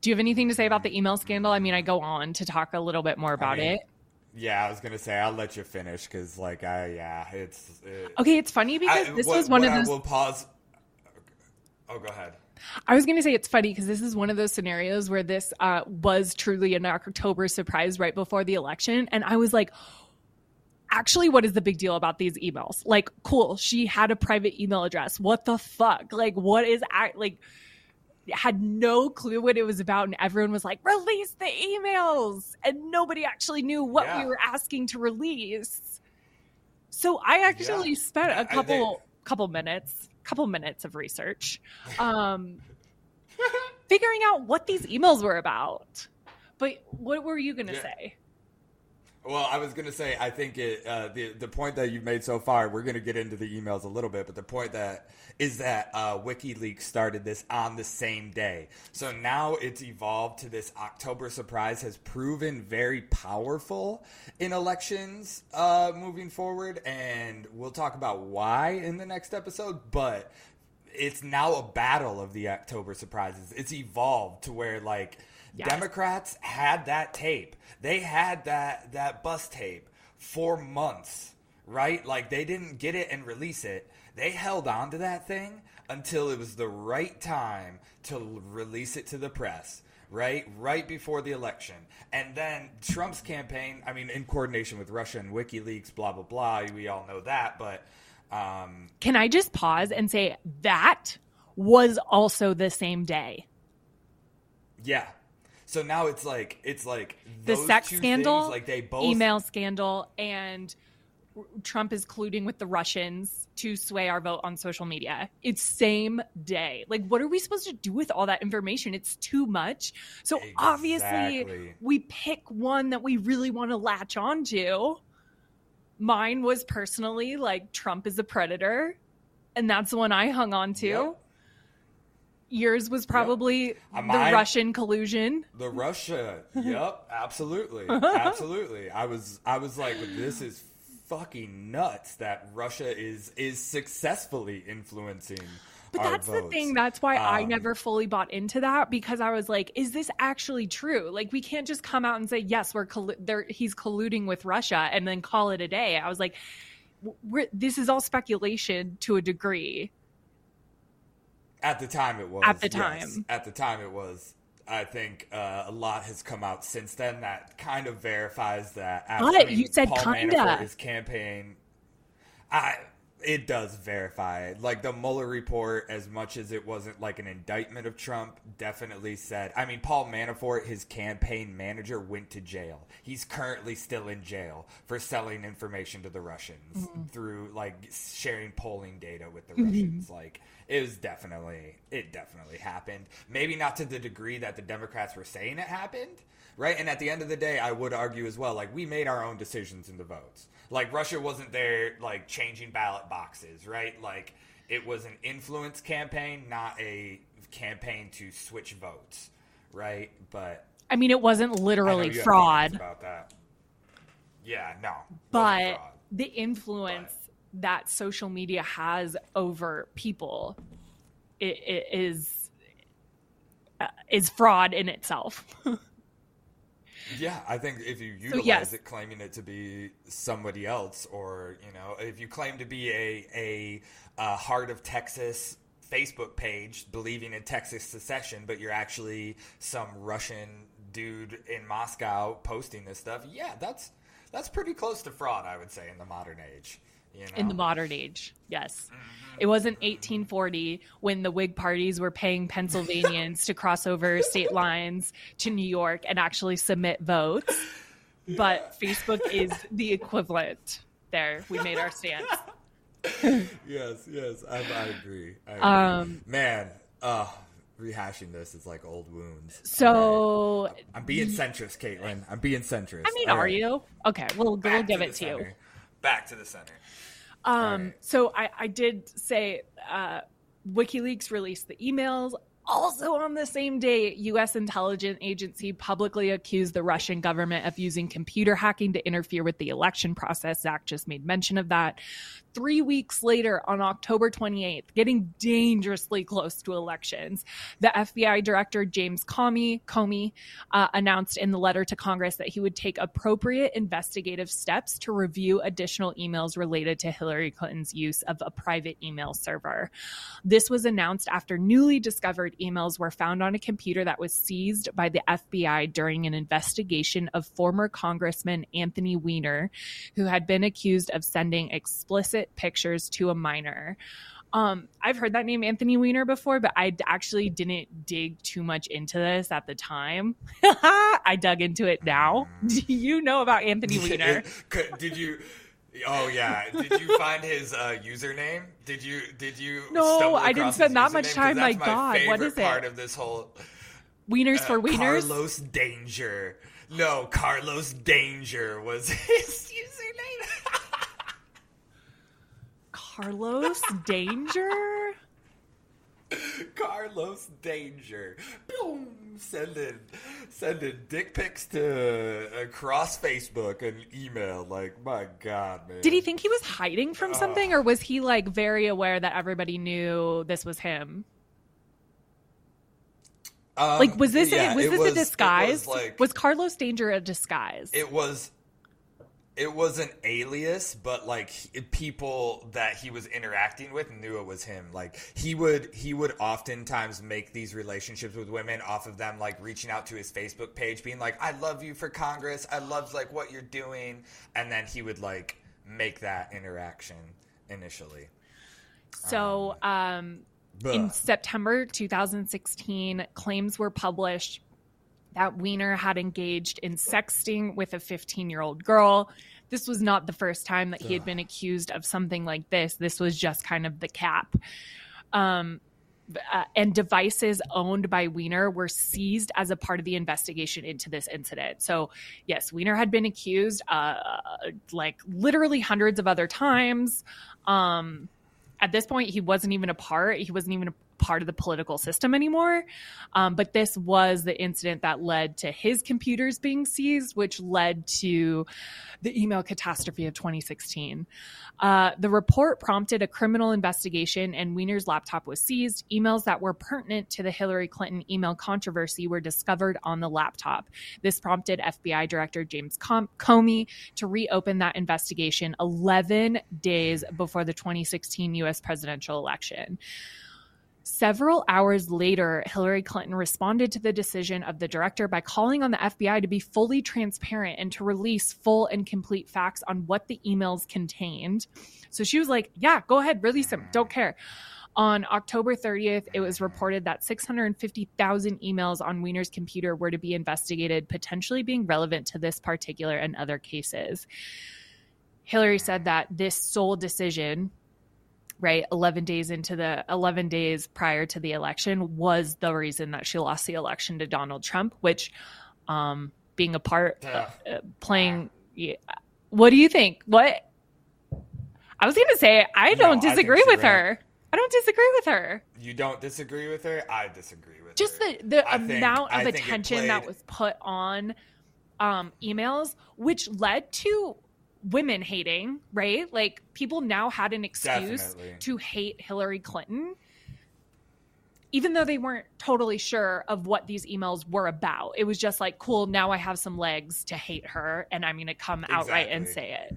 Do you have anything to say about the email scandal? I mean, I go on to talk a little bit more about mean, it. Yeah, I was gonna say I'll let you finish because, like, I yeah, it's. It, Okay, it's funny because I- this what- was one of I those. will pause. Oh, go ahead. I was going to say it's funny because this is one of those scenarios where this uh, was truly an October surprise right before the election. And I was like, actually, what is the big deal about these emails? Like, cool, she had a private email address. What the fuck? Like, what is, act like, had no clue what it was about. And everyone was like, release the emails. And nobody actually knew what Yeah. we were asking to release. So I actually spent a couple couple minutes couple minutes of research um <laughs> figuring out what these emails were about but what were you gonna Yeah. say Well, I was gonna say I think it uh, the the point that you've made so far. We're gonna get into the emails a little bit, but the point that is that uh, WikiLeaks started this on the same day. So now it's evolved to this October surprise has proven very powerful in elections uh, moving forward, and we'll talk about why in the next episode. But it's now a battle of the October surprises. It's evolved to where like Yes. Democrats had that tape. They had that that bus tape for months, right? Like they didn't get it and release it. They held on to that thing until it was the right time to release it to the press. Right, right before the election, and then Trump's campaign. I mean, in coordination with Russia and WikiLeaks, blah blah blah. We all know that, but um, can i just pause and say that was also the same day Yeah. So now it's like it's like the those sex two scandal things, like they both email scandal and trump is colluding with the russians to sway our vote on social media. It's same day. Like what are we supposed to do with all that information? It's too much. So obviously we pick one that we really want to latch onto. Mine was personally like trump is a predator and that's the one i hung on to. Yep. Yours was probably Uh, the mine- russian collusion The Russia. <laughs> yep, absolutely. <laughs> Absolutely. I was I was like this is fucking nuts that Russia is is successfully influencing But that's the thing. That's why I Um, never fully bought into that because I was like, is this actually true? Like, we can't just come out and say, yes, we're collu- he's colluding with Russia and then call it a day. I was like, w- we're, this is all speculation to a degree. At the time it was. At the yes. time. At the time it was. I think uh, a lot has come out since then that kind of verifies that. I But mean, you said Paul kinda. Manafort, his campaign. I it does verify it. Like the Mueller report, as much as it wasn't like an indictment of Trump, definitely said. I mean, Paul Manafort, his campaign manager, went to jail. He's currently still in jail for selling information to the Russians through like sharing polling data with the Russians. Like it was definitely it definitely happened. Maybe not to the degree that the Democrats were saying it happened, right? And at the end of the day, I would argue as well, like we made our own decisions in the votes. Like Russia wasn't there, like changing ballot boxes, right? Like it was an influence campaign, not a campaign to switch votes, right? But I mean, it wasn't literally fraud, about that. Yeah, no, but the influence that social media has over people is uh, is fraud in itself. <laughs> Yeah, I think if you utilize yes. it, claiming it to be somebody else, or you know, if you claim to be a a uh, heart of Texas Facebook page, believing in Texas secession, but you're actually some Russian dude in Moscow posting this stuff, yeah, that's that's pretty close to fraud, I would say, in the modern age. You know? in the modern age. Yes. It wasn't 1840 when the Whig parties were paying Pennsylvanians to cross over state lines to New York and actually submit votes. But Facebook is the equivalent. There, we made our stance. yes, yes, I, I agree. I agree. Um, Man, uh, rehashing this is like old wounds. So, I'm being centrist, Kaitlin. I'm being centrist. I mean, All are right. you? Okay, we'll, we'll give it to you. Back to the center. Um, right. So I, I did say uh, WikiLeaks released the emails. Also, on the same day, U.S. intelligence agency publicly accused the Russian government of using computer hacking to interfere with the election process. Zach just made mention of that. Three weeks later, on October 28th, getting dangerously close to elections, the FBI director James Comey, Comey uh, announced in the letter to Congress that he would take appropriate investigative steps to review additional emails related to Hillary Clinton's use of a private email server. This was announced after newly discovered emails were found on a computer that was seized by the FBI during an investigation of former Congressman Anthony Weiner, who had been accused of sending explicit pictures to a minor. Um, I've heard that name Anthony Weiner before, but I actually didn't dig too much into this at the time. <laughs> I dug into it now. <laughs> Do you know about Anthony <laughs> Weiner? Did you? Oh yeah. Did you find his uh, username? Did you? Did you? No, I didn't spend that much time. My that's God, what is it? Part of this whole Wieners uh, for wieners? Carlos Danger. No, Carlos Danger was his username. Carlos Danger? Carlos Danger. Boom. Sending sending dick pics to across Facebook and email. Like my God, man. Did he think he was hiding from something, or was he like very aware that everybody knew this was him? Um, Like, was this yeah, was this was- a disguise? Was, like, was Carlos Danger a disguise? it was it was an alias but like people that he was interacting with knew it was him. Like he would he would oftentimes make these relationships with women off of them like reaching out to his facebook page being like i love you for congress. I love like what you're doing. And then he would like make that interaction initially. So, um, in September 2016, claims were published that Weiner had engaged in sexting with a 15 year old girl. This was not the first time that he had been accused of something like this. This was just kind of the cap. Um, uh, and devices owned by Weiner were seized as a part of the investigation into this incident. So, yes, Weiner had been accused, uh, like literally hundreds of other times. Um, at this point, he wasn't even a part. He wasn't even a part of the political system anymore. Um, but this was the incident that led to his computers being seized, which led to the email catastrophe of 2016. Uh, the report prompted a criminal investigation, and Weiner's laptop was seized. Emails that were pertinent to the Hillary Clinton email controversy were discovered on the laptop. This prompted FBI Director James Com- Comey to reopen that investigation 11 days before the 2016 U.S. presidential election. Several hours later, Hillary Clinton responded to the decision of the director by calling on the FBI to be fully transparent and to release full and complete facts on what the emails contained. So she was like, Yeah, go ahead, release them. Don't care. On October 30th, it was reported that 650,000 emails on Weiner's computer were to be investigated, potentially being relevant to this particular and other cases. Hillary said that this sole decision, right 11 days into the 11 days prior to the election was the reason that she lost the election to donald trump which um being a part uh, playing yeah. what do you think? What? I was gonna say i don't I think disagree she's with her. I don't disagree with her. You don't disagree with her? I disagree with just her. the the I amount I of think it attention that was put on um emails which led to women hating right? Like people now had an excuse Definitely. to hate hillary clinton even though they weren't totally sure of what these emails were about. It was just like cool now i have some legs to hate her and i'm going to come outright and say it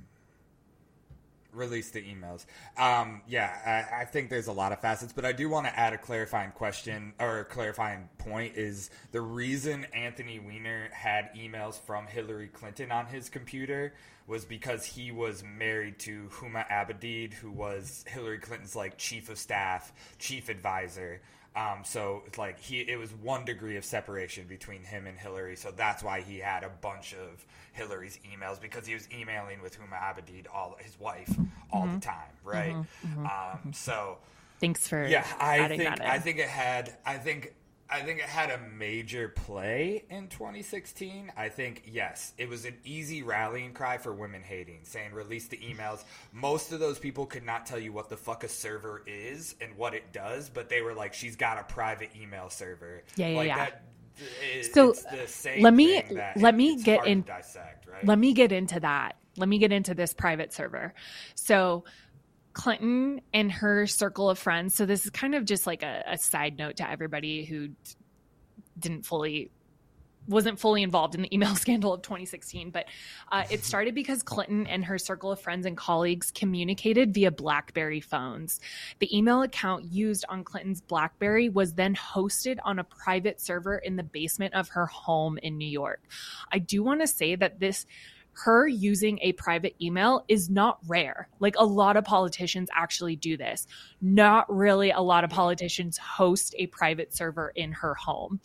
release the emails. Um, yeah, I, I, think there's a lot of facets, but I do want to add a clarifying question or clarifying point is the reason Anthony Weiner had emails from Hillary Clinton on his computer was because he was married to Huma Abedin, who was Hillary Clinton's like chief of staff, chief advisor. Um, so it's like he, it was one degree of separation between him and Hillary. So that's why he had a bunch of Hillary's emails because he was emailing with Huma Abedin, all his wife, all mm-hmm. the time, right? Mm-hmm. mm-hmm. Um, so thanks for yeah. I think I think it had I think I think it had a major play in 2016. I think yes, it was an easy rallying cry for women hating, saying release the emails. Most of those people could not tell you what the fuck a server is and what it does, but they were like, she's got a private email server. Yeah, yeah, like yeah. That, so let me let me get in dissect, right? let me get into that let me get into this private server so clinton and her circle of friends so this is kind of just like a, a side note to everybody who didn't fully wasn't fully involved in the email <laughs> scandal of 2016, but uh, it started because Clinton and her circle of friends and colleagues communicated via Blackberry phones. The email account used on Clinton's Blackberry was then hosted on a private server in the basement of her home in New York. I do want to say that this her using a private email is not rare. Like a lot of politicians actually do this. Not really a lot of politicians host a private server in her home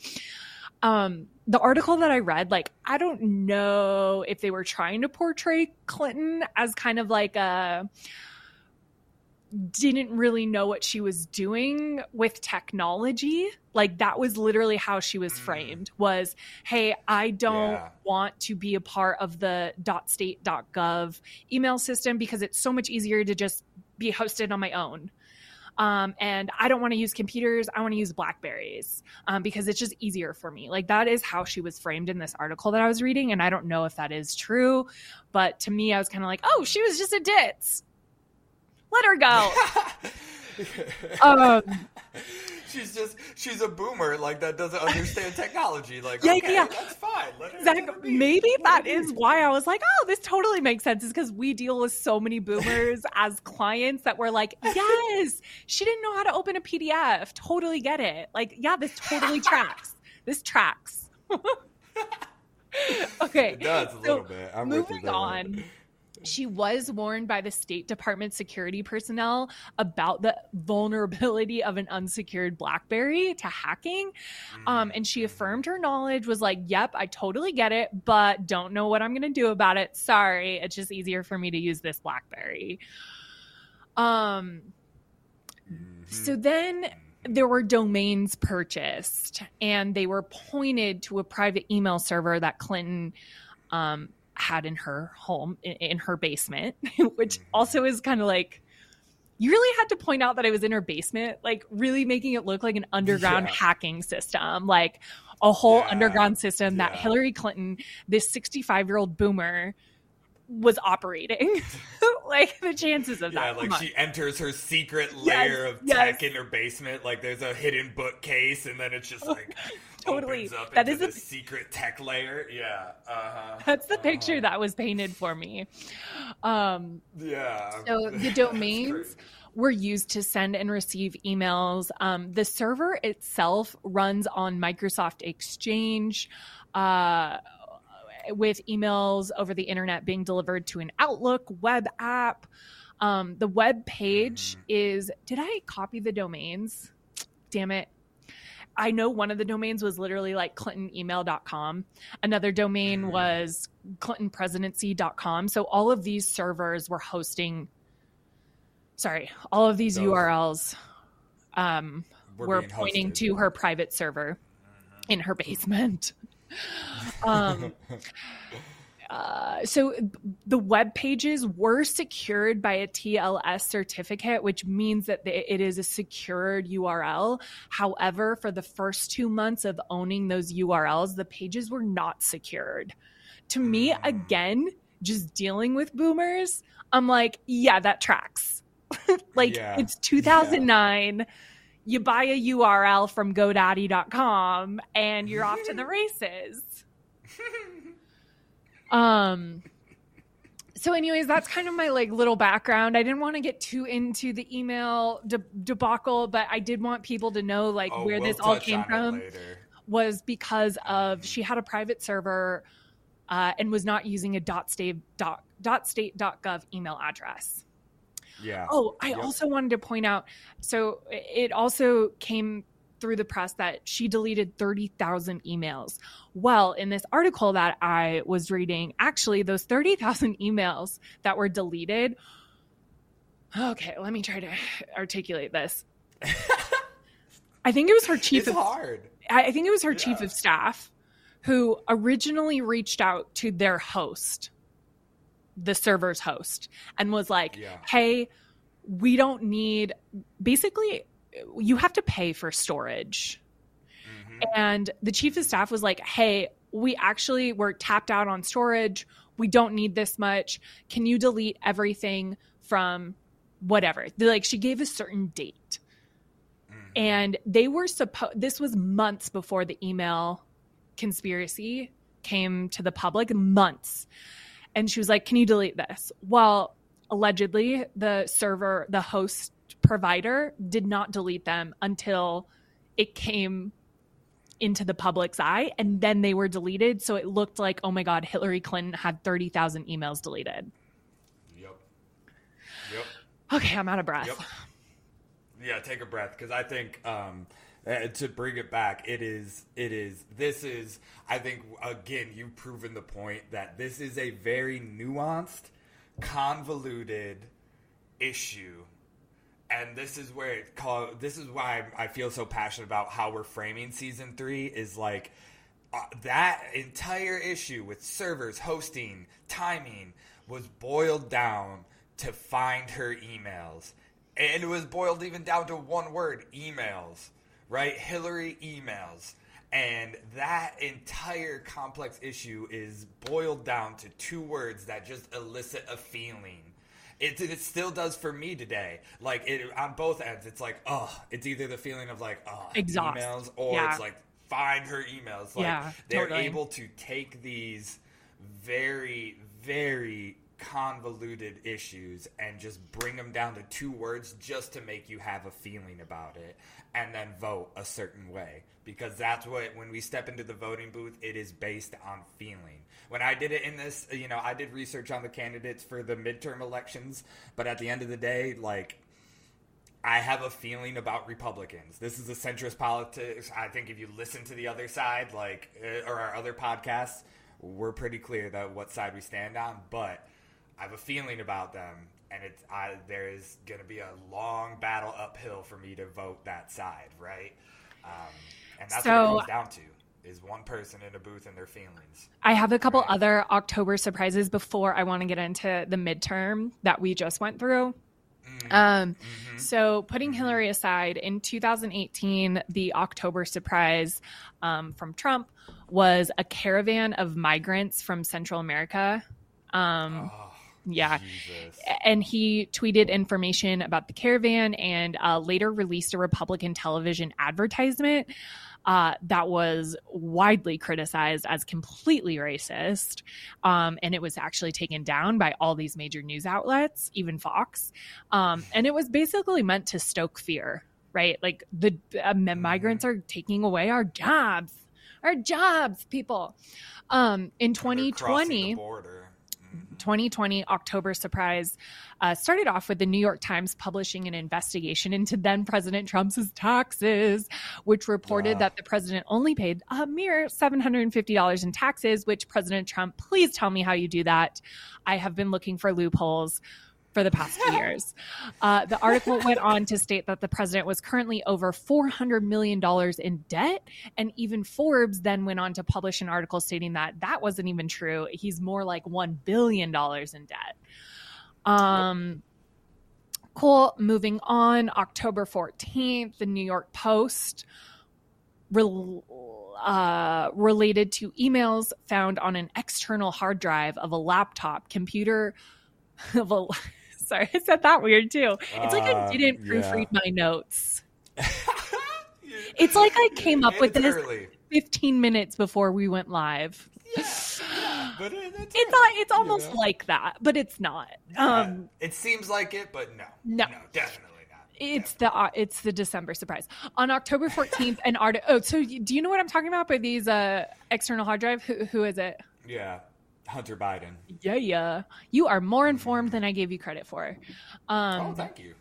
um the article that I read, like, I don't know if they were trying to portray Clinton as kind of like a didn't really know what she was doing with technology. Like that was literally how she was mm. framed was, hey, I don't yeah. want to be a part of the dot .state.gov email system because it's so much easier to just be hosted on my own. Um, and I don't want to use computers. I want to use Blackberries um, because it's just easier for me. Like that is how she was framed in this article that I was reading. And I don't know if that is true, but to me, I was kind of like, oh, she was just a ditz. Let her go. <laughs> um, she's just she's a boomer like that doesn't understand technology. Like yeah okay, yeah. that's fine. Maybe that is why i was like oh this totally makes sense is because we deal with so many boomers <laughs> as clients that we're like yes she didn't know how to open a pdf totally get it. Like yeah this totally <laughs> tracks. This tracks. Okay it does a so little bit. I'm moving on she was warned by the State Department security personnel about the vulnerability of an unsecured Blackberry to hacking. Um, and she affirmed her knowledge, was like, Yep, I totally get it, but don't know what I'm going to do about it. Sorry. It's just easier for me to use this Blackberry. Um, so mm-hmm. then there were domains purchased and they were pointed to a private email server that Clinton um, had in her home in, in her basement, <laughs> which mm-hmm. also is kind of like you really had to point out that I was in her basement, like really making it look like an underground yeah. hacking system, like a whole yeah. underground system yeah. that Hillary Clinton, this 65 year old boomer, was operating. <laughs> like the chances of yeah, that. like she enters her secret layer yes, of tech yes. in her basement. Like there's a hidden bookcase, and then it's just like totally. that is a secret tech layer. Yeah. Uh-huh. That's the uh-huh. picture that was painted for me. Um, yeah. So the <laughs> domains were used to send and receive emails. Um, the server itself runs on Microsoft Exchange. Uh, with emails over the internet being delivered to an Outlook web app. Um, the web page mm. is, did I copy the domains? Damn it. I know one of the domains was literally like clintonemail.com. Another domain mm. was clintonpresidency.com. So all of these servers were hosting, sorry, all of these Those URLs um, were pointing to her private server in her basement. <laughs> um, uh, so the web pages were secured by a TLS certificate, which means that it is a secured URL. However, for the first two months of owning those URLs, the pages were not secured. To me, hmm. again, just dealing with boomers, I'm like, yeah, that tracks. <laughs> like yeah. it's 2009. Yeah. You buy a URL from GoDaddy.com and you're off to the <laughs> races. <laughs> Um, so anyways that's kind of my like little background i didn't want to get too into the email de- debacle but i did want people to know like Oh, where we'll this all came from was because of she had a private server uh, and was not using a dot state dot, dot state dot gov email address Yeah. Oh, I Yep. also wanted to point out so it also came through the press that she deleted 30,000 emails. Well, in this article that I was reading, actually, those 30,000 <laughs> emails that were deleted. Okay, let me try to articulate this. I think it was her chief it's of hard. I think it was her chief of staff who originally reached out to their host, the server's host, and was like, Yeah. hey, we don't need, basically, you have to pay for storage. Mhm. And the chief of staff was like, hey, we actually were tapped out on storage. We don't need this much. Can you delete everything from whatever? Like, she gave a certain date Mhm. and they were supposed this was months before the email conspiracy came to the public months and she was like can you delete this well allegedly the server the host provider did not delete them until it came into the public's eye and then they were deleted so it looked like oh my god hillary clinton had 30,000 emails deleted Yep. Yep. okay i'm out of breath Yep. Yeah, take a breath because I think um, uh, to bring it back, it is, it is, this is, I think, again, you've proven the point that this is a very nuanced, convoluted issue. And this is where it call, this is why I feel so passionate about how we're framing season three is like uh, that entire issue with servers, hosting, timing was boiled down to find her emails. And it was boiled even down to one word emails, right? Hillary emails. And that entire complex issue is boiled down to two words that just elicit a feeling. It, it still does for me today. Like it on both ends, it's like, oh, it's either the feeling of like, oh, Exhaust. emails, or Yeah. it's like find her emails. Like Yeah, they're totally. able to take these very, very convoluted issues and just bring them down to two words just to make you have a feeling about it and then vote a certain way because that's what when we step into the voting booth it is based on feeling when i did it in this you know i did research on the candidates for the midterm elections but at the end of the day like I have a feeling about Republicans. This is a centrist politics. I think if you listen to the other side, like uh, or our other podcasts, we're pretty clear that what side we stand on. But I have a feeling about them, and it's I, there is going to be a long battle uphill for me to vote that side, right? Um, and that's what it comes down to: is one person in a booth and their feelings. I have a couple Right. other October surprises before I want to get into the midterm that we just went through. Um, So, putting Hillary aside, in 2018, the October surprise um, from Trump was a caravan of migrants from Central America. Um, Oh, yeah. Jesus. And he tweeted information about the caravan and uh, later released a Republican television advertisement uh, that was widely criticized as completely racist. Um, and it was actually taken down by all these major news outlets, even Fox. Um, and it was basically meant to stoke fear, right? Like the uh, migrants are taking away our jobs, our jobs, people. Um, in They're crossing the 2020, border. Mhm. 2020 October surprise uh, started off with the New York Times publishing an investigation into then President Trump's taxes, which reported Ah. that the president only paid a mere $750 in taxes, which President Trump, please tell me how you do that. I have been looking for loopholes for the past few years. Uh, the article went on to state that the president was currently over $400 million in debt. And even Forbes then went on to publish an article stating that that wasn't even true. He's more like $1 billion in debt. Um, cool. Moving on, October 14th, the New York Post uh, related to emails found on an external hard drive of a laptop computer. <laughs> Of a, <laughs> sorry, I said that weird too. It's like I Uh, didn't yeah. proofread my notes. <laughs> It's like I came up with this early. 15 minutes before we went live. Yeah, <gasps> but it, it's It's early, a, it's you almost know? like that, but it's not. Yeah, Um, it seems like it, but no, No. no, definitely not. it's the uh, it's the December surprise on October fourteenth. an art. Oh, so do you know what I'm talking about? By these uh external hard drive, who, who is it? yeah, Hunter Biden. Yeah, yeah. You are more informed than I gave you credit for. Um, oh, thank you.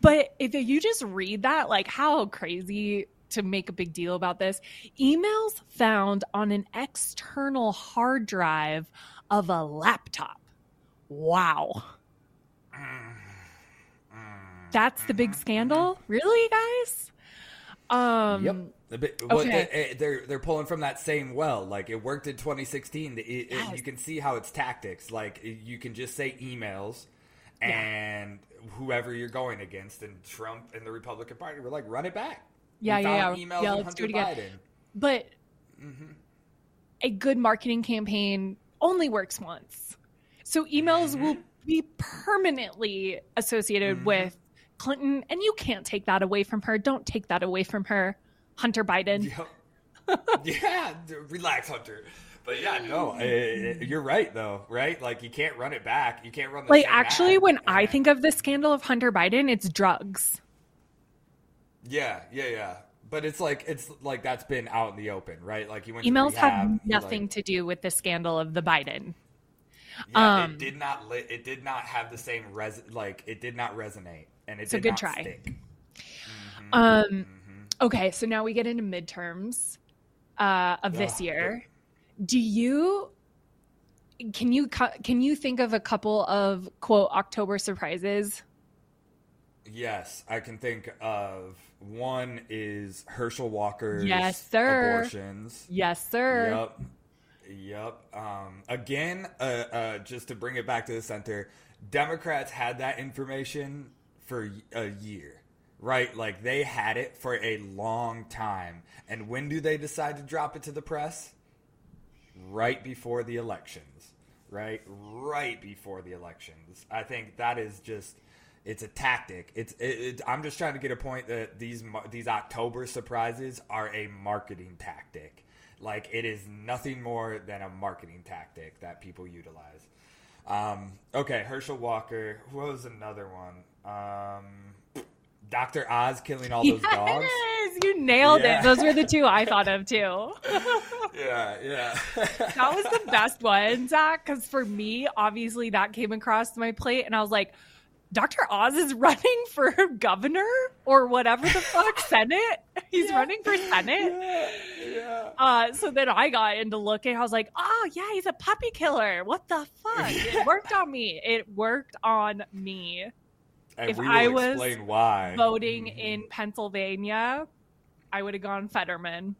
But if you just read that, like how crazy to make a big deal about this emails found on an external hard drive of a laptop. Wow. That's the big scandal? Really, guys? Um Yep. Bit, okay. they, they're they're pulling from that same well. Like it worked in 2016. It- it- you can see how it's tactics. Like you can just say emails, and whoever you're going against, and Trump and the Republican Party were like, run it back. Yeah, We yeah, yeah. Emails Yeah, let's do it again. Biden. But Mm-hmm. a good marketing campaign only works once. So emails will Mm-hmm. be permanently associated with Clinton, and you can't take that away from her. Don't take that away from her, Hunter Biden. Yep. yeah, relax, Hunter. But yeah, no, uh, you're right though, right? Like you can't run it back. You can't run the Like, actually, when I think of the scandal of Hunter Biden, it's drugs. Yeah, yeah, yeah. But it's like it's like that's been out in the open, right? Like he went Emails rehab, have nothing like- to do with the scandal of the Biden. Yeah, um, it did not. Li- it did not have the same res. Like it did not resonate, and it So did good not try. stick. Um, okay, so now we get into midterms uh, of this Ugh, year. Do you can you can you think of a couple of quote October surprises? Yes, I can think of one is Herschel Walker's Yes, sir. abortions. Yes, sir. Yep. Yep. Um, again, uh, uh, just to bring it back to the center, Democrats had that information for a year, right? Like they had it for a long time. And when do they decide to drop it to the press? Right before the elections, right? Right before the elections. I think that is just. It's a tactic. It's. It, it, I'm just trying to get a point that these these October surprises are a marketing tactic. Like it is nothing more than a marketing tactic that people utilize. Um, okay, Herschel Walker. Who was another one? Um, Doctor Oz killing all those dogs. Yes, you nailed Yeah. it. Those were the two I thought of too. <laughs> Yeah, yeah. that was the <laughs> best one, Zach, because for me, obviously that came across my plate and I was like, Dr. Oz is <laughs> running for governor or whatever the fuck, Senate. He's running for Senate. yeah, yeah. Uh, so then I got into looking. I was like, oh, yeah, he's a puppy killer. What the fuck? It worked on me. It worked on me. And If we will I was explain why. Voting Mhm. in Pennsylvania, I would have gone Fetterman.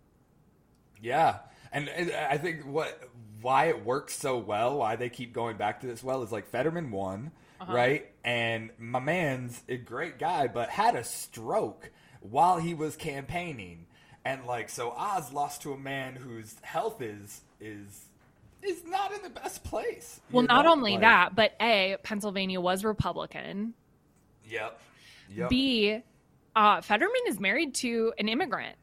Yeah, and, and I think what why it works so well, why they keep going back to this well, is like Fetterman won, Uh-huh. right? And my man's a great guy, but had a stroke while he was campaigning, and like so Oz lost to a man whose health is is is not in the best place. Well, not know? only Like, that, but A, Pennsylvania was Republican. Yep. Yep. B, uh, Fetterman is married to an immigrant.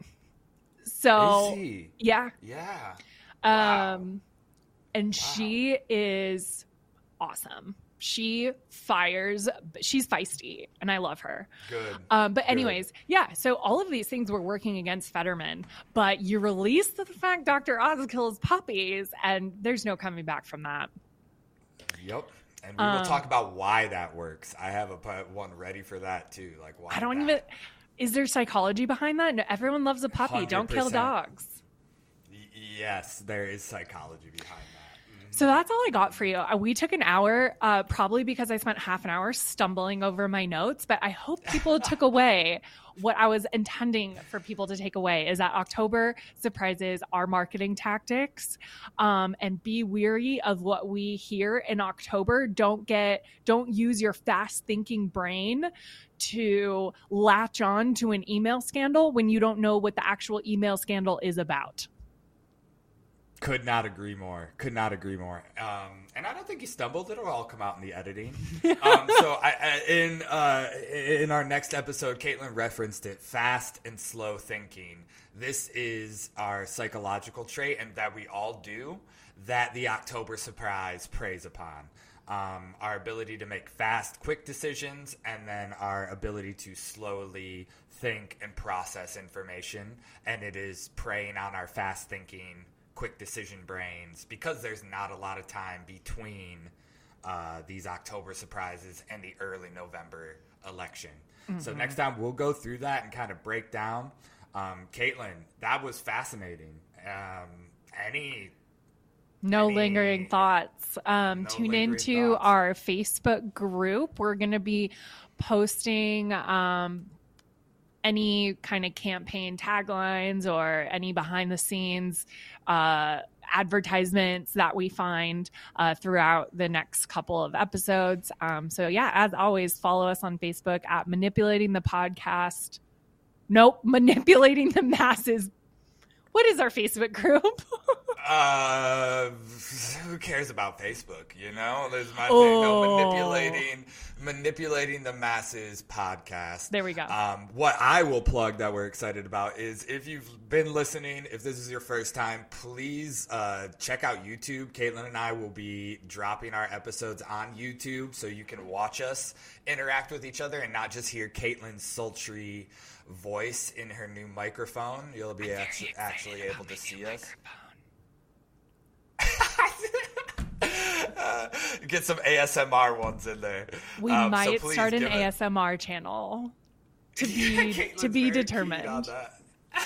So yeah, Yeah. um, Wow. and she is awesome. She fires. She's feisty, and I love her. Good. Um, but anyways, yeah. So all of these things were working against Fetterman, but you release the fact Dr. Oz kills puppies, and there's no coming back from that. Yep. And we will Um, talk about why that works. I have a one ready for that too. Like why I don't that- even. Is there psychology behind that? No, everyone loves a puppy. do not kill dogs. Y- Yes, there is psychology behind. So that's all I got for you. Uh, We took an hour, uh, probably because I spent half an hour stumbling over my notes, but I hope people <laughs> took away what I was intending for people to take away is that October surprises are marketing tactics. Um, and be weary of what we hear in October. Don't get, don't use your fast thinking brain to latch on to an email scandal when you don't know what the actual email scandal is about. Could not agree more. Could not agree more. Um, and I don't think he stumbled. It'll all come out in the editing. <laughs> um, so I, I, in uh, in our next episode, Kaitlin referenced it: fast and slow thinking. This is our psychological trait, and that we all do. That the October surprise preys upon. Um, our ability to make fast, quick decisions, and then our ability to slowly think and process information. And it is preying on our fast thinking quick decision brains because there's not a lot of time between uh, these October surprises and the early November election. Mm-hmm. So next time we'll go through that and kind of break down. Um, Kaitlin, that was fascinating. Um, any no any, lingering thoughts. Um, no tune into our Facebook group. We're going to be posting um, any kind of campaign taglines or any behind the scenes uh, advertisements that we find uh, throughout the next couple of episodes. Um, so, yeah, as always, follow us on Facebook at Manipulating the Podcast. Nope, <laughs> Manipulating the Masses. What is our Facebook group? <laughs> uh, who cares about Facebook? You know, there's my oh. thing. No manipulating, manipulating the masses podcast. There we go. Um, what I will plug that we're excited about is if you've been listening, if this is your first time, please uh, check out YouTube. Kaitlin and I will be dropping our episodes on YouTube, so you can watch us interact with each other and not just hear Kaitlin's sultry voice in her new microphone. You'll be actually, actually able to see us. Uh, <laughs> get some ASMR ones in there. We um, might so start an ASMR it... channel to <laughs> be to be determined. <laughs>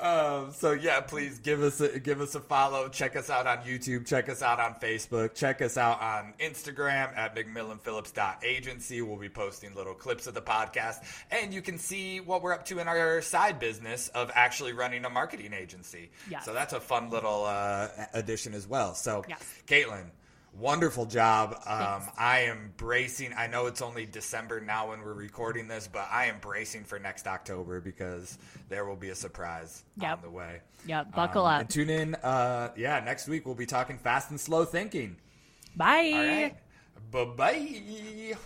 Um, so yeah, please give us a, give us a follow. Check us out on YouTube. Check us out on Facebook. Check us out on Instagram at McMillanPhillips.agency. We'll be posting little clips of the podcast, and you can see what we're up to in our side business of actually running a marketing agency. Yes. So that's a fun little uh, addition as well. So, yes. Kaitlin wonderful job. Um, I am bracing. I know it's only December now when we're recording this, but I am bracing for next October because there will be a surprise yep. on the way. Yeah, buckle um, up. And tune in. Uh, yeah, next week we'll be talking fast and slow thinking. Bye. Bye bye.